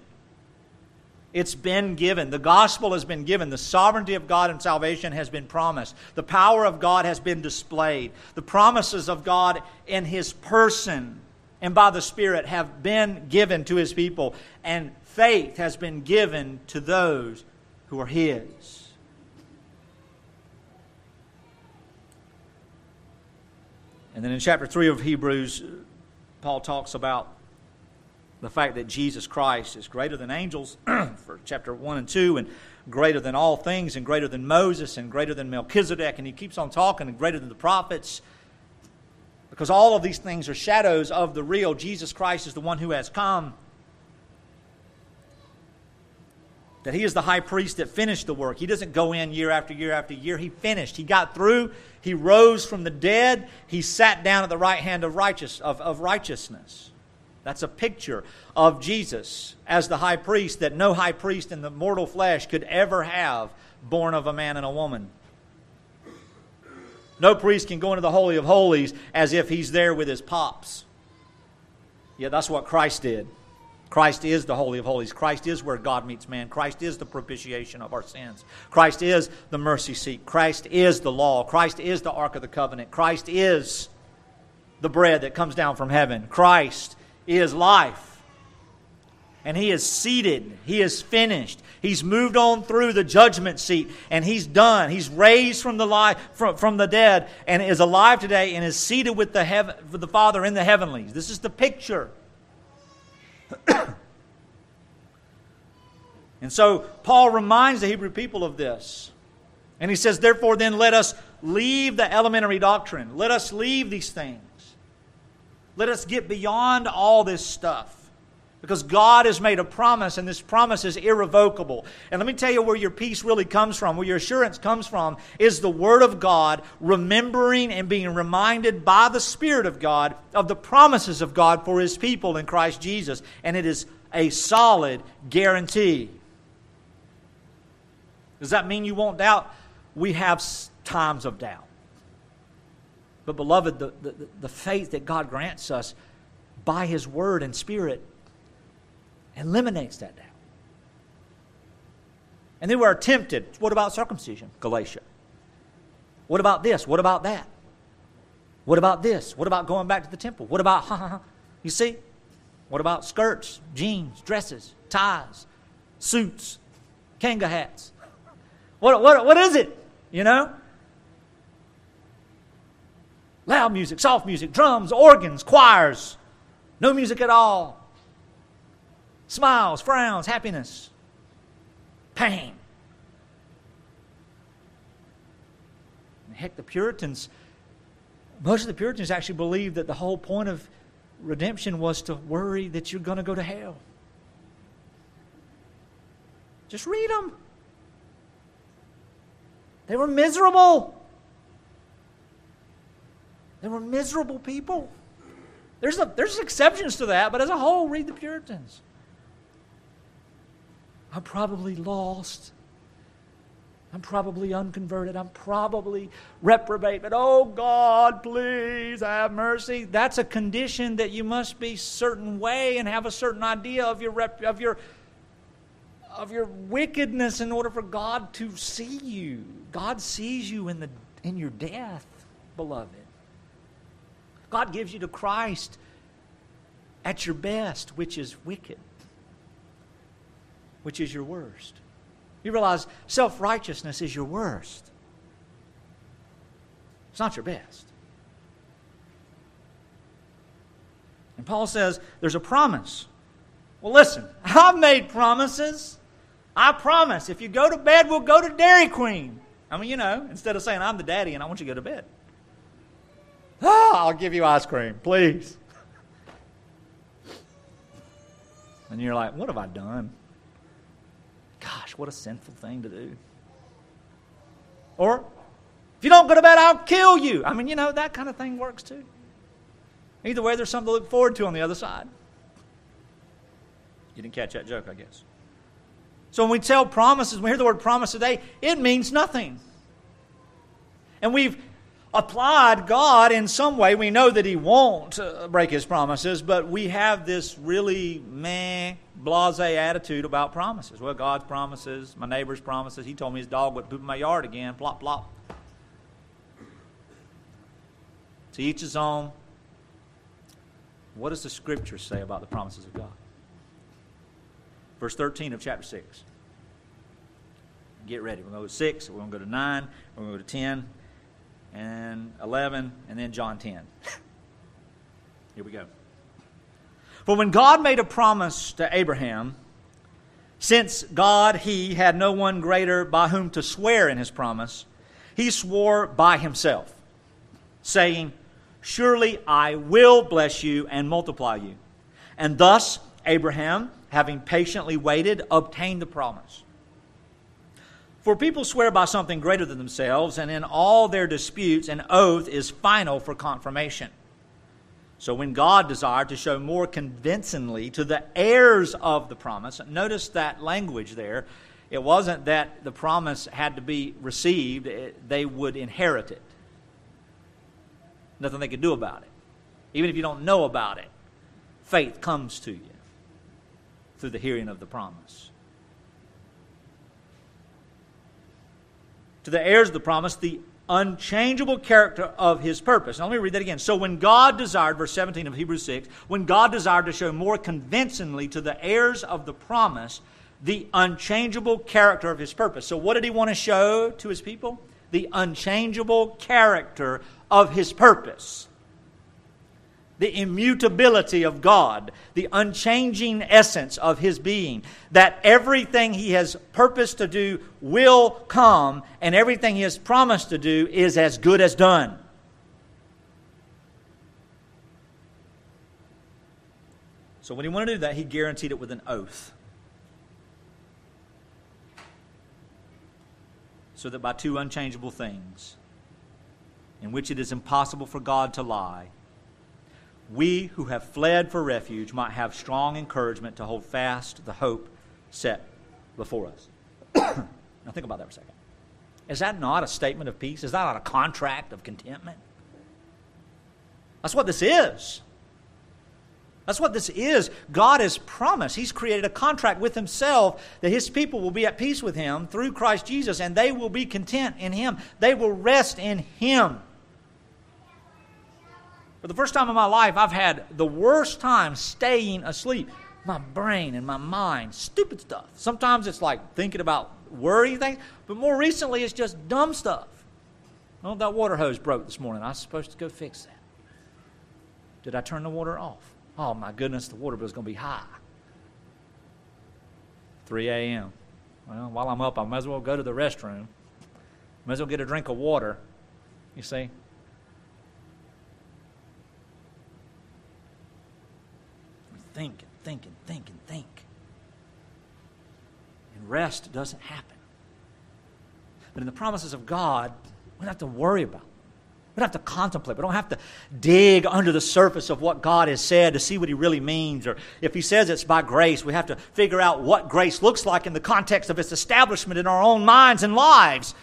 It's been given. The gospel has been given. The sovereignty of God and salvation has been promised. The power of God has been displayed. The promises of God in His person and by the Spirit have been given to His people. And faith has been given to those who are His. And then in chapter 3 of Hebrews, Paul talks about the fact that Jesus Christ is greater than angels for chapter 1 and 2 and greater than all things and greater than Moses and greater than Melchizedek and he keeps on talking and greater than the prophets. Because all of these things are shadows of the real. Jesus Christ is the one who has come that he is the high priest that finished the work. He doesn't go in year after year after year. He finished. He got through. He rose from the dead. He sat down at the right hand of, righteous, of, of righteousness. That's a picture of Jesus as the high priest that no high priest in the mortal flesh could ever have, born of a man and a woman. No priest can go into the Holy of Holies as if he's there with his pops. Yeah, that's what Christ did. Christ is the Holy of Holies. Christ is where God meets man. Christ is the propitiation of our sins. Christ is the mercy seat. Christ is the law. Christ is the Ark of the Covenant. Christ is the bread that comes down from heaven. Christ is life. And he is seated. He is finished. He's moved on through the judgment seat and he's done. He's raised from the, li- from, from the dead and is alive today and is seated with the, heaven, with the Father in the heavenlies. This is the picture and so Paul reminds the Hebrew people of this. And he says, Therefore, then let us leave the elementary doctrine. Let us leave these things. Let us get beyond all this stuff. Because God has made a promise, and this promise is irrevocable. And let me tell you where your peace really comes from, where your assurance comes from, is the Word of God, remembering and being reminded by the Spirit of God of the promises of God for His people in Christ Jesus. And it is a solid guarantee. Does that mean you won't doubt? We have times of doubt. But, beloved, the, the, the faith that God grants us by His Word and Spirit eliminates that doubt. And then we're tempted. What about circumcision? Galatia. What about this? What about that? What about this? What about going back to the temple? What about, ha ha ha? You see? What about skirts, jeans, dresses, ties, suits, kanga hats? What, what, what is it? You know? Loud music, soft music, drums, organs, choirs, no music at all. Smiles, frowns, happiness, pain. Heck, the Puritans, most of the Puritans actually believed that the whole point of redemption was to worry that you're going to go to hell. Just read them. They were miserable. They were miserable people. There's, a, there's exceptions to that, but as a whole, read the Puritans. I'm probably lost. I'm probably unconverted. I'm probably reprobate. But oh God, please have mercy. That's a condition that you must be certain way and have a certain idea of your rep, of your of your wickedness in order for God to see you. God sees you in the in your death, beloved. God gives you to Christ at your best, which is wicked, which is your worst. You realize self righteousness is your worst, it's not your best. And Paul says there's a promise. Well, listen, I've made promises. I promise if you go to bed, we'll go to Dairy Queen. I mean, you know, instead of saying I'm the daddy and I want you to go to bed. Oh, I'll give you ice cream, please. And you're like, what have I done? Gosh, what a sinful thing to do. Or, if you don't go to bed, I'll kill you. I mean, you know, that kind of thing works too. Either way, there's something to look forward to on the other side. You didn't catch that joke, I guess. So when we tell promises, when we hear the word promise today, it means nothing. And we've applied God in some way. We know that He won't uh, break His promises, but we have this really meh, blase attitude about promises. Well, God's promises, my neighbor's promises. He told me his dog would poop in my yard again. Plop, plop. To each his own. What does the Scripture say about the promises of God? Verse 13 of chapter 6. Get ready. We're going to go to 6, we're going to go to 9, we're going to go to 10, and 11, and then John 10. Here we go. For when God made a promise to Abraham, since God, He, had no one greater by whom to swear in His promise, He swore by Himself, saying, Surely I will bless you and multiply you. And thus Abraham, having patiently waited, obtained the promise. For people swear by something greater than themselves, and in all their disputes, an oath is final for confirmation. So when God desired to show more convincingly to the heirs of the promise, notice that language there. It wasn't that the promise had to be received, they would inherit it. Nothing they could do about it. Even if you don't know about it, faith comes to you through the hearing of the promise. To the heirs of the promise, the unchangeable character of his purpose. Now, let me read that again. So, when God desired, verse 17 of Hebrews 6, when God desired to show more convincingly to the heirs of the promise the unchangeable character of his purpose. So, what did he want to show to his people? The unchangeable character of his purpose. The immutability of God, the unchanging essence of his being, that everything he has purposed to do will come, and everything he has promised to do is as good as done. So, when he wanted to do that, he guaranteed it with an oath. So that by two unchangeable things, in which it is impossible for God to lie, we who have fled for refuge might have strong encouragement to hold fast the hope set before us. now, think about that for a second. Is that not a statement of peace? Is that not a contract of contentment? That's what this is. That's what this is. God has promised. He's created a contract with Himself that His people will be at peace with Him through Christ Jesus, and they will be content in Him. They will rest in Him. For the first time in my life, I've had the worst time staying asleep. My brain and my mind, stupid stuff. Sometimes it's like thinking about worrying things, but more recently, it's just dumb stuff. Well, that water hose broke this morning. I was supposed to go fix that. Did I turn the water off? Oh my goodness, the water bill is going to be high. 3 a.m. Well, while I'm up, I might as well go to the restroom. Might as well get a drink of water. You see? Think and think and think and think. And rest doesn't happen. But in the promises of God, we don't have to worry about we don't have to contemplate. We don't have to dig under the surface of what God has said to see what He really means. Or if He says it's by grace, we have to figure out what grace looks like in the context of its establishment in our own minds and lives.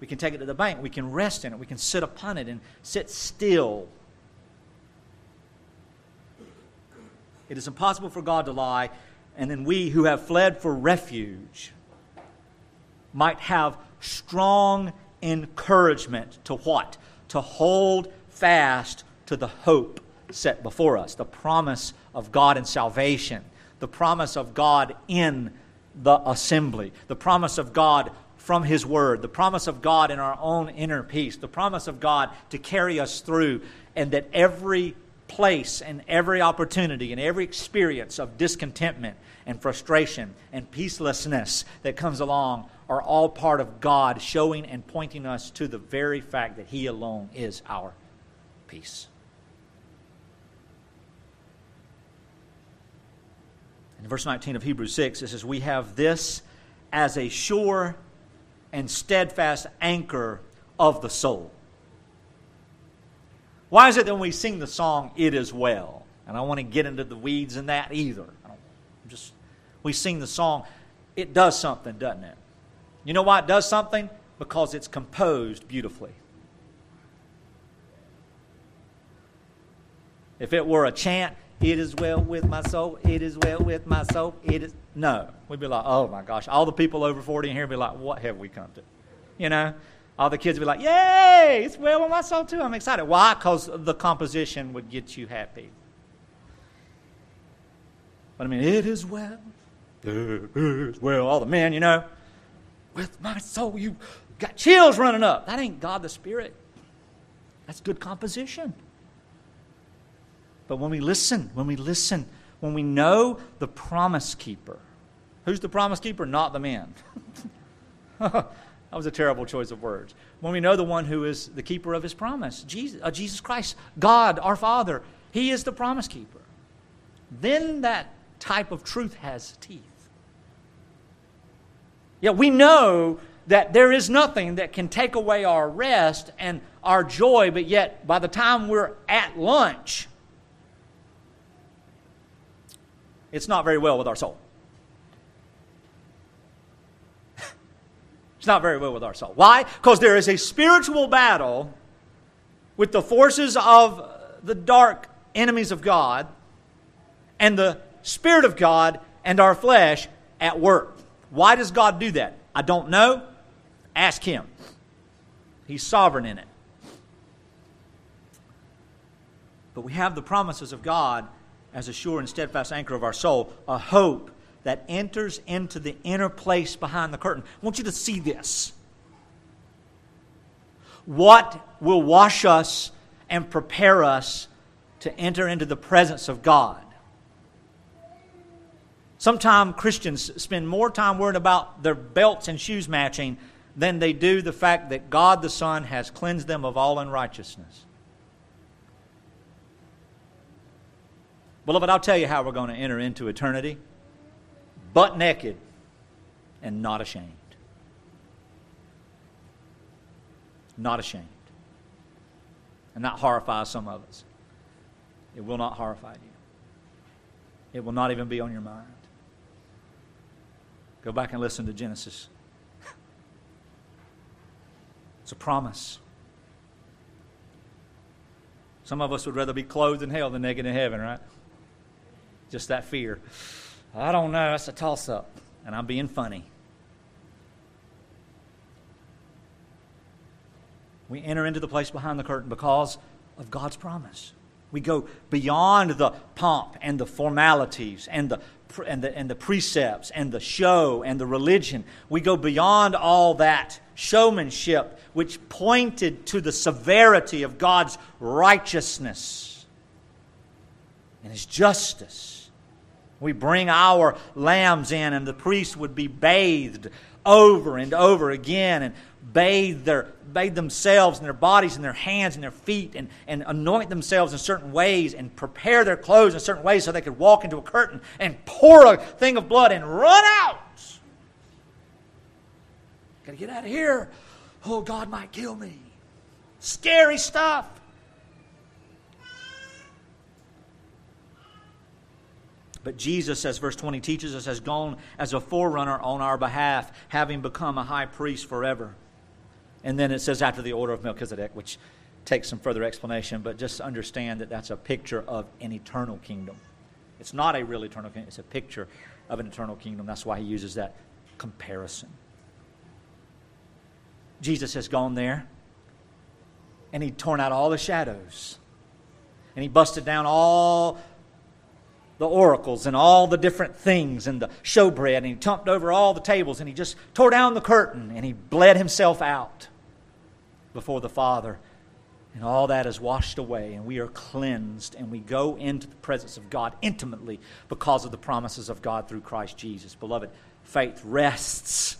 We can take it to the bank. We can rest in it. We can sit upon it and sit still. It is impossible for God to lie, and then we who have fled for refuge might have strong encouragement to what? To hold fast to the hope set before us, the promise of God in salvation, the promise of God in the assembly, the promise of God from His Word, the promise of God in our own inner peace, the promise of God to carry us through, and that every place and every opportunity and every experience of discontentment and frustration and peacelessness that comes along are all part of God showing and pointing us to the very fact that He alone is our peace. In verse 19 of Hebrews 6, it says, We have this as a sure and steadfast anchor of the soul. Why is it that when we sing the song, It Is Well? And I want to get into the weeds in that either. I don't, just we sing the song, it does something, doesn't it? You know why it does something? Because it's composed beautifully. If it were a chant, it is well with my soul, it is well with my soul, it is. No. We'd be like, oh my gosh. All the people over 40 in here would be like, what have we come to? You know? All the kids would be like, yay, it's well with my soul too. I'm excited. Why? Because the composition would get you happy. But I mean, it is well. It is well. All the men, you know, with my soul, you got chills running up. That ain't God the Spirit. That's good composition. But when we listen, when we listen, when we know the promise keeper, who's the promise keeper? Not the man. that was a terrible choice of words. When we know the one who is the keeper of his promise, Jesus, uh, Jesus Christ, God, our Father, He is the promise keeper. Then that type of truth has teeth. Yeah, we know that there is nothing that can take away our rest and our joy, but yet by the time we're at lunch, it's not very well with our soul. It's not very well with our soul. Why? Because there is a spiritual battle with the forces of the dark enemies of God and the Spirit of God and our flesh at work. Why does God do that? I don't know. Ask Him. He's sovereign in it. But we have the promises of God as a sure and steadfast anchor of our soul, a hope that enters into the inner place behind the curtain. I want you to see this. What will wash us and prepare us to enter into the presence of God? Sometimes Christians spend more time worrying about their belts and shoes matching than they do the fact that God the Son has cleansed them of all unrighteousness. Beloved, I'll tell you how we're going to enter into eternity butt naked and not ashamed. Not ashamed. And that horrifies some of us. It will not horrify you, it will not even be on your mind. Go back and listen to Genesis. It's a promise. Some of us would rather be clothed in hell than naked in heaven, right? Just that fear. I don't know. That's a toss up. And I'm being funny. We enter into the place behind the curtain because of God's promise. We go beyond the pomp and the formalities and the, and, the, and the precepts and the show and the religion. We go beyond all that showmanship, which pointed to the severity of God's righteousness and His justice. We bring our lambs in, and the priests would be bathed over and over again and bathe, their, bathe themselves and their bodies and their hands and their feet and, and anoint themselves in certain ways and prepare their clothes in certain ways so they could walk into a curtain and pour a thing of blood and run out. Got to get out of here. Oh, God might kill me. Scary stuff. But Jesus, as verse 20 teaches us, has gone as a forerunner on our behalf, having become a high priest forever. And then it says, after the order of Melchizedek, which takes some further explanation, but just understand that that's a picture of an eternal kingdom. It's not a real eternal kingdom, it's a picture of an eternal kingdom. That's why he uses that comparison. Jesus has gone there, and he torn out all the shadows, and he busted down all the oracles and all the different things and the showbread, and he tumped over all the tables, and he just tore down the curtain, and he bled himself out before the Father. And all that is washed away, and we are cleansed, and we go into the presence of God intimately because of the promises of God through Christ Jesus. Beloved, faith rests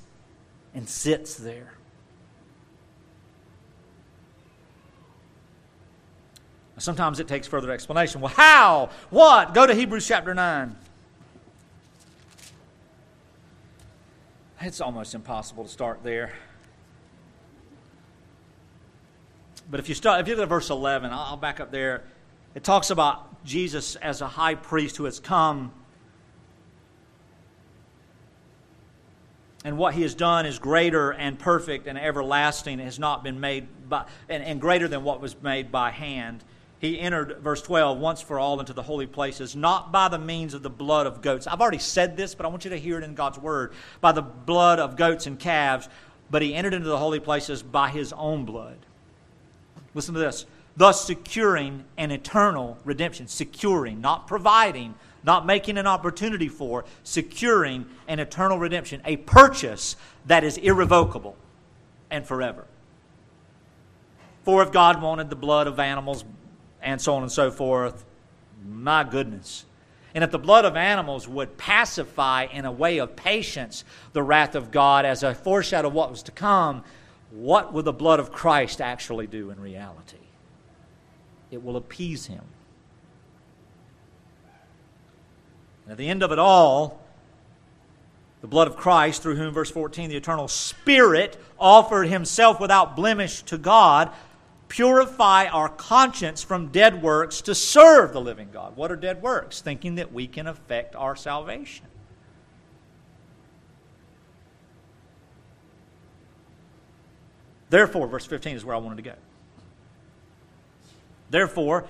and sits there. Sometimes it takes further explanation. Well, how? What? Go to Hebrews chapter 9. It's almost impossible to start there. But if you start, if you look at verse 11, I'll back up there. It talks about Jesus as a high priest who has come. And what he has done is greater and perfect and everlasting, it has not been made by, and, and greater than what was made by hand. He entered, verse 12, once for all into the holy places, not by the means of the blood of goats. I've already said this, but I want you to hear it in God's word. By the blood of goats and calves, but he entered into the holy places by his own blood Listen to this. Thus securing an eternal redemption. Securing, not providing, not making an opportunity for, securing an eternal redemption. A purchase that is irrevocable and forever. For if God wanted the blood of animals and so on and so forth, my goodness. And if the blood of animals would pacify in a way of patience the wrath of God as a foreshadow of what was to come, what will the blood of Christ actually do in reality? It will appease him. And at the end of it all, the blood of Christ, through whom, verse 14, the eternal Spirit offered himself without blemish to God, purify our conscience from dead works to serve the living God. What are dead works? Thinking that we can affect our salvation. Therefore, verse 15 is where I wanted to go. Therefore,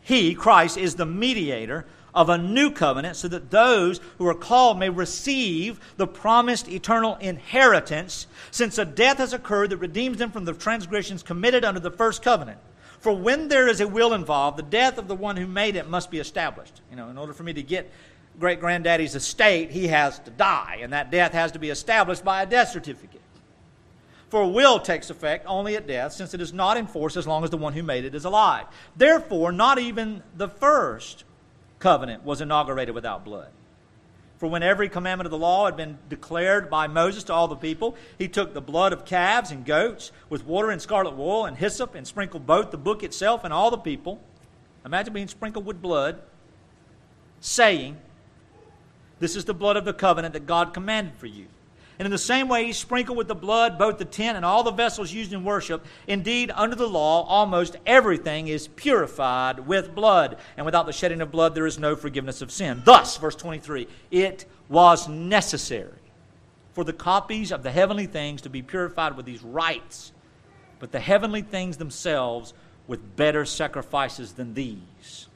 he, Christ, is the mediator of a new covenant so that those who are called may receive the promised eternal inheritance, since a death has occurred that redeems them from the transgressions committed under the first covenant. For when there is a will involved, the death of the one who made it must be established. You know, in order for me to get great granddaddy's estate, he has to die, and that death has to be established by a death certificate. For a will takes effect only at death, since it is not in force as long as the one who made it is alive. Therefore, not even the first covenant was inaugurated without blood. For when every commandment of the law had been declared by Moses to all the people, he took the blood of calves and goats with water and scarlet wool and hyssop and sprinkled both the book itself and all the people. Imagine being sprinkled with blood, saying, This is the blood of the covenant that God commanded for you. And in the same way, he sprinkled with the blood both the tent and all the vessels used in worship. Indeed, under the law, almost everything is purified with blood. And without the shedding of blood, there is no forgiveness of sin. Thus, verse 23, it was necessary for the copies of the heavenly things to be purified with these rites, but the heavenly things themselves with better sacrifices than these.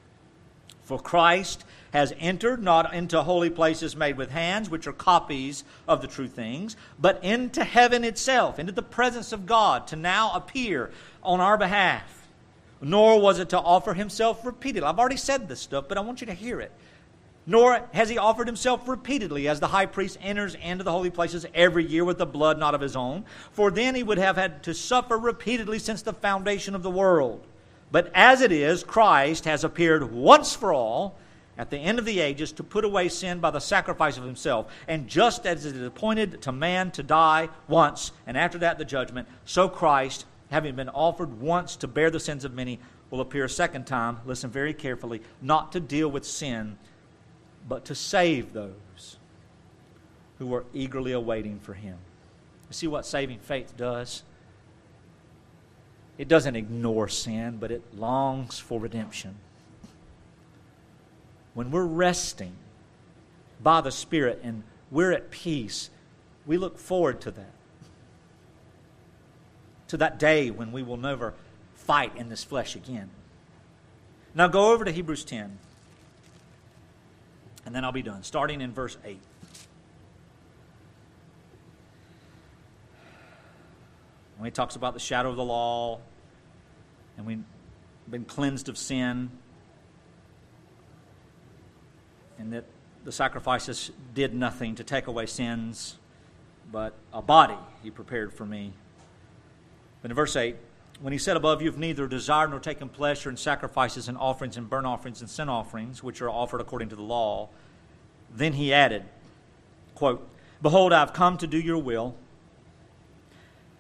For Christ has entered not into holy places made with hands, which are copies of the true things, but into heaven itself, into the presence of God, to now appear on our behalf. Nor was it to offer himself repeatedly. I've already said this stuff, but I want you to hear it. Nor has he offered himself repeatedly as the high priest enters into the holy places every year with the blood not of his own, for then he would have had to suffer repeatedly since the foundation of the world. But as it is, Christ has appeared once for all at the end of the ages to put away sin by the sacrifice of himself. And just as it is appointed to man to die once, and after that the judgment, so Christ, having been offered once to bear the sins of many, will appear a second time, listen very carefully, not to deal with sin, but to save those who are eagerly awaiting for him. You see what saving faith does? It doesn't ignore sin, but it longs for redemption when we're resting by the Spirit and we're at peace, we look forward to that. To that day when we will never fight in this flesh again. Now go over to Hebrews 10, and then I'll be done, starting in verse 8. When he talks about the shadow of the law, and we've been cleansed of sin, and that the sacrifices did nothing to take away sins, but a body he prepared for me. But in verse 8, when he said above, You've neither desired nor taken pleasure in sacrifices and offerings and burnt offerings and sin offerings, which are offered according to the law, then he added, quote, Behold, I've come to do your will.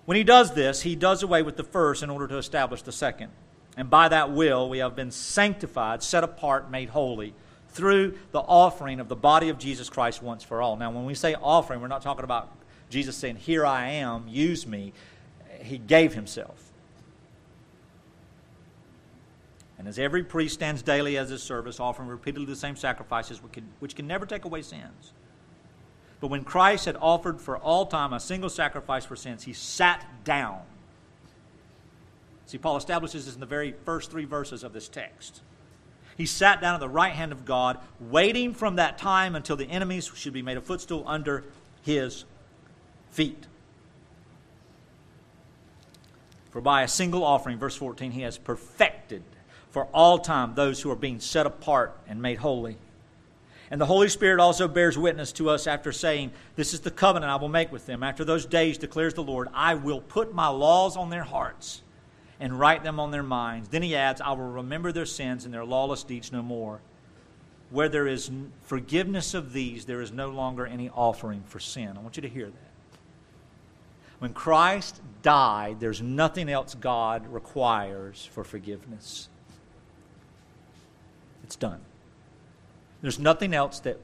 When he does this, he does away with the first in order to establish the second. And by that will, we have been sanctified, set apart, made holy through the offering of the body of Jesus Christ once for all. Now, when we say offering, we're not talking about Jesus saying, Here I am, use me, he gave himself. And as every priest stands daily as his service, offering repeatedly the same sacrifices, which can, which can never take away sins. But when Christ had offered for all time a single sacrifice for sins, he sat down. See, Paul establishes this in the very first three verses of this text. He sat down at the right hand of God, waiting from that time until the enemies should be made a footstool under his feet. For by a single offering, verse 14, he has perfected for all time those who are being set apart and made holy. And the Holy Spirit also bears witness to us after saying, This is the covenant I will make with them. After those days, declares the Lord, I will put my laws on their hearts and write them on their minds. Then he adds, I will remember their sins and their lawless deeds no more. Where there is forgiveness of these, there is no longer any offering for sin. I want you to hear that. When Christ died, there's nothing else God requires for forgiveness. It's done. There's nothing else that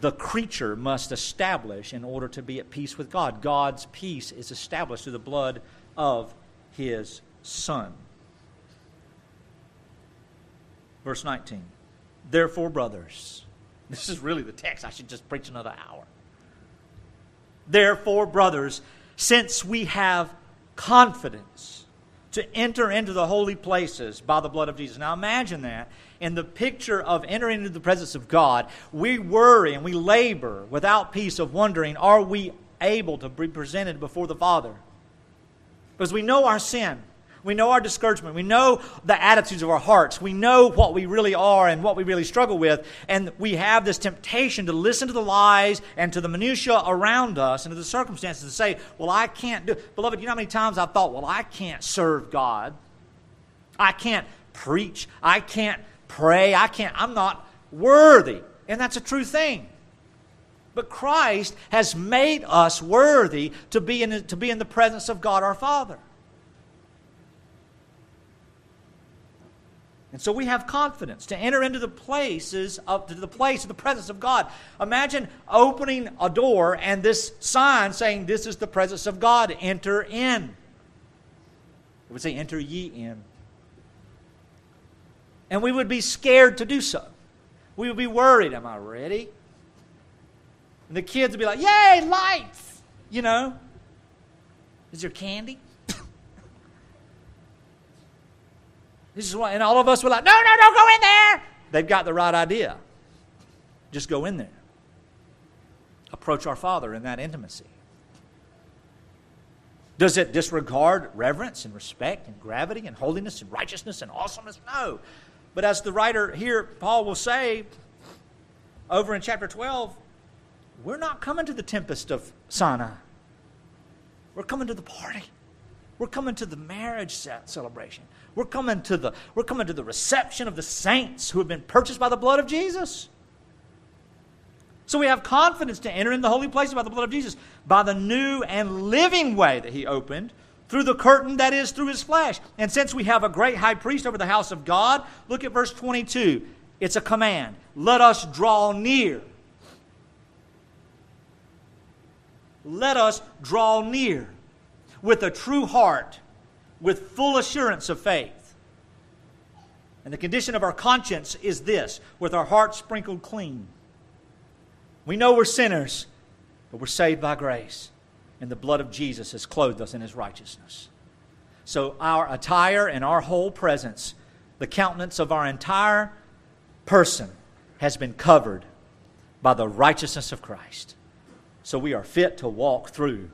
the creature must establish in order to be at peace with God. God's peace is established through the blood of his Son. Verse 19. Therefore, brothers, this is really the text. I should just preach another hour. Therefore, brothers, since we have confidence to enter into the holy places by the blood of Jesus. Now imagine that. In the picture of entering into the presence of God, we worry and we labor without peace of wondering, are we able to be presented before the Father? Because we know our sin. We know our discouragement. We know the attitudes of our hearts. We know what we really are and what we really struggle with. And we have this temptation to listen to the lies and to the minutiae around us and to the circumstances and say, Well, I can't do it. Beloved, you know how many times I've thought, Well, I can't serve God. I can't preach. I can't pray. I can't, I'm not worthy. And that's a true thing. But Christ has made us worthy to be in, to be in the presence of God our Father. And so we have confidence to enter into the places of to the place of the presence of God. Imagine opening a door and this sign saying, This is the presence of God. Enter in. It would say, Enter ye in. And we would be scared to do so. We would be worried. Am I ready? And the kids would be like, Yay, lights! You know? Is there candy? This is what, and all of us were like, no, no, don't go in there. They've got the right idea. Just go in there. Approach our Father in that intimacy. Does it disregard reverence and respect and gravity and holiness and righteousness and awesomeness? No. But as the writer here, Paul will say over in chapter 12, we're not coming to the tempest of Sinai. We're coming to the party. We're coming to the marriage celebration. We're coming to the, we're coming to the reception of the saints who have been purchased by the blood of Jesus. So we have confidence to enter in the holy place by the blood of Jesus, by the new and living way that he opened through the curtain that is through his flesh. And since we have a great high priest over the house of God, look at verse 22. It's a command. Let us draw near. Let us draw near with a true heart with full assurance of faith. And the condition of our conscience is this with our hearts sprinkled clean. We know we're sinners, but we're saved by grace, and the blood of Jesus has clothed us in his righteousness. So, our attire and our whole presence, the countenance of our entire person, has been covered by the righteousness of Christ. So, we are fit to walk through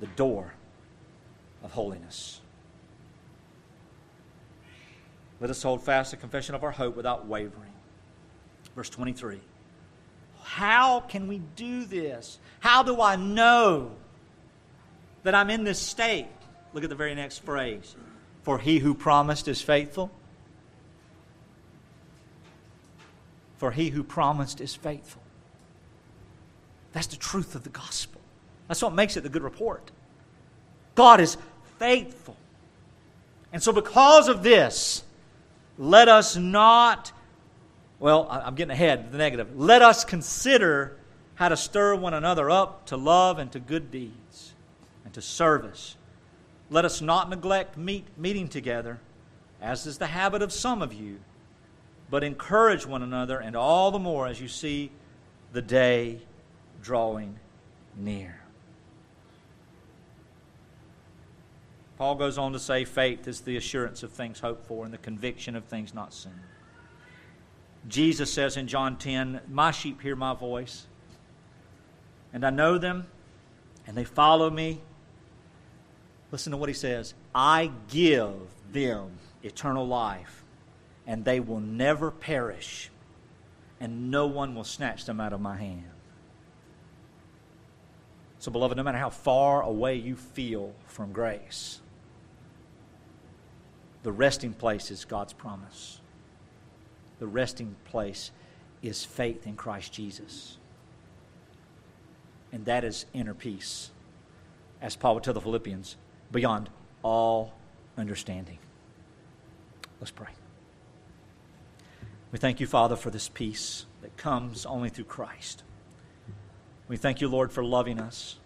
the door of holiness. Let us hold fast the confession of our hope without wavering. Verse 23. How can we do this? How do I know that I'm in this state? Look at the very next phrase. For he who promised is faithful. For he who promised is faithful. That's the truth of the gospel. That's what makes it the good report. God is faithful. And so, because of this, let us not, well, I'm getting ahead, the negative. Let us consider how to stir one another up to love and to good deeds and to service. Let us not neglect meet, meeting together, as is the habit of some of you, but encourage one another, and all the more as you see the day drawing near. Paul goes on to say faith is the assurance of things hoped for and the conviction of things not seen. Jesus says in John 10, My sheep hear my voice, and I know them, and they follow me. Listen to what he says I give them eternal life, and they will never perish, and no one will snatch them out of my hand. So, beloved, no matter how far away you feel from grace, the resting place is God's promise. The resting place is faith in Christ Jesus. And that is inner peace, as Paul would tell the Philippians, beyond all understanding. Let's pray. We thank you, Father, for this peace that comes only through Christ. We thank you, Lord, for loving us.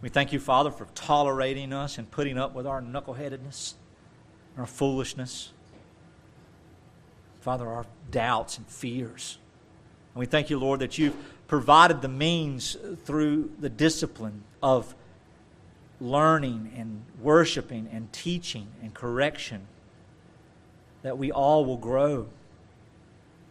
We thank you, Father, for tolerating us and putting up with our knuckleheadedness, our foolishness. Father, our doubts and fears. And we thank you, Lord, that you've provided the means through the discipline of learning and worshiping and teaching and correction that we all will grow.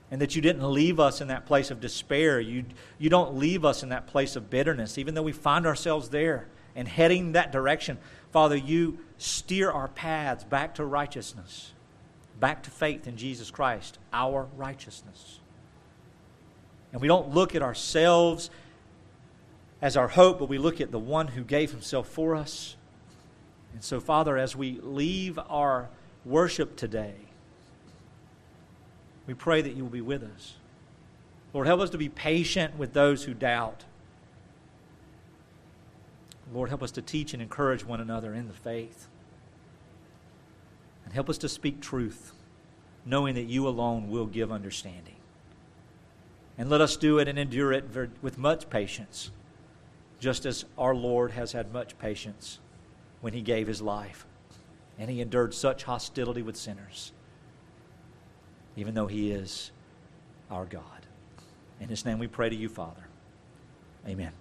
And that you didn't leave us in that place of despair. You, you don't leave us in that place of bitterness, even though we find ourselves there and heading that direction. Father, you steer our paths back to righteousness, back to faith in Jesus Christ, our righteousness. And we don't look at ourselves as our hope, but we look at the one who gave himself for us. And so, Father, as we leave our worship today, we pray that you will be with us. Lord, help us to be patient with those who doubt. Lord, help us to teach and encourage one another in the faith. And help us to speak truth, knowing that you alone will give understanding. And let us do it and endure it with much patience, just as our Lord has had much patience when he gave his life. And he endured such hostility with sinners, even though he is our God. In his name we pray to you, Father. Amen.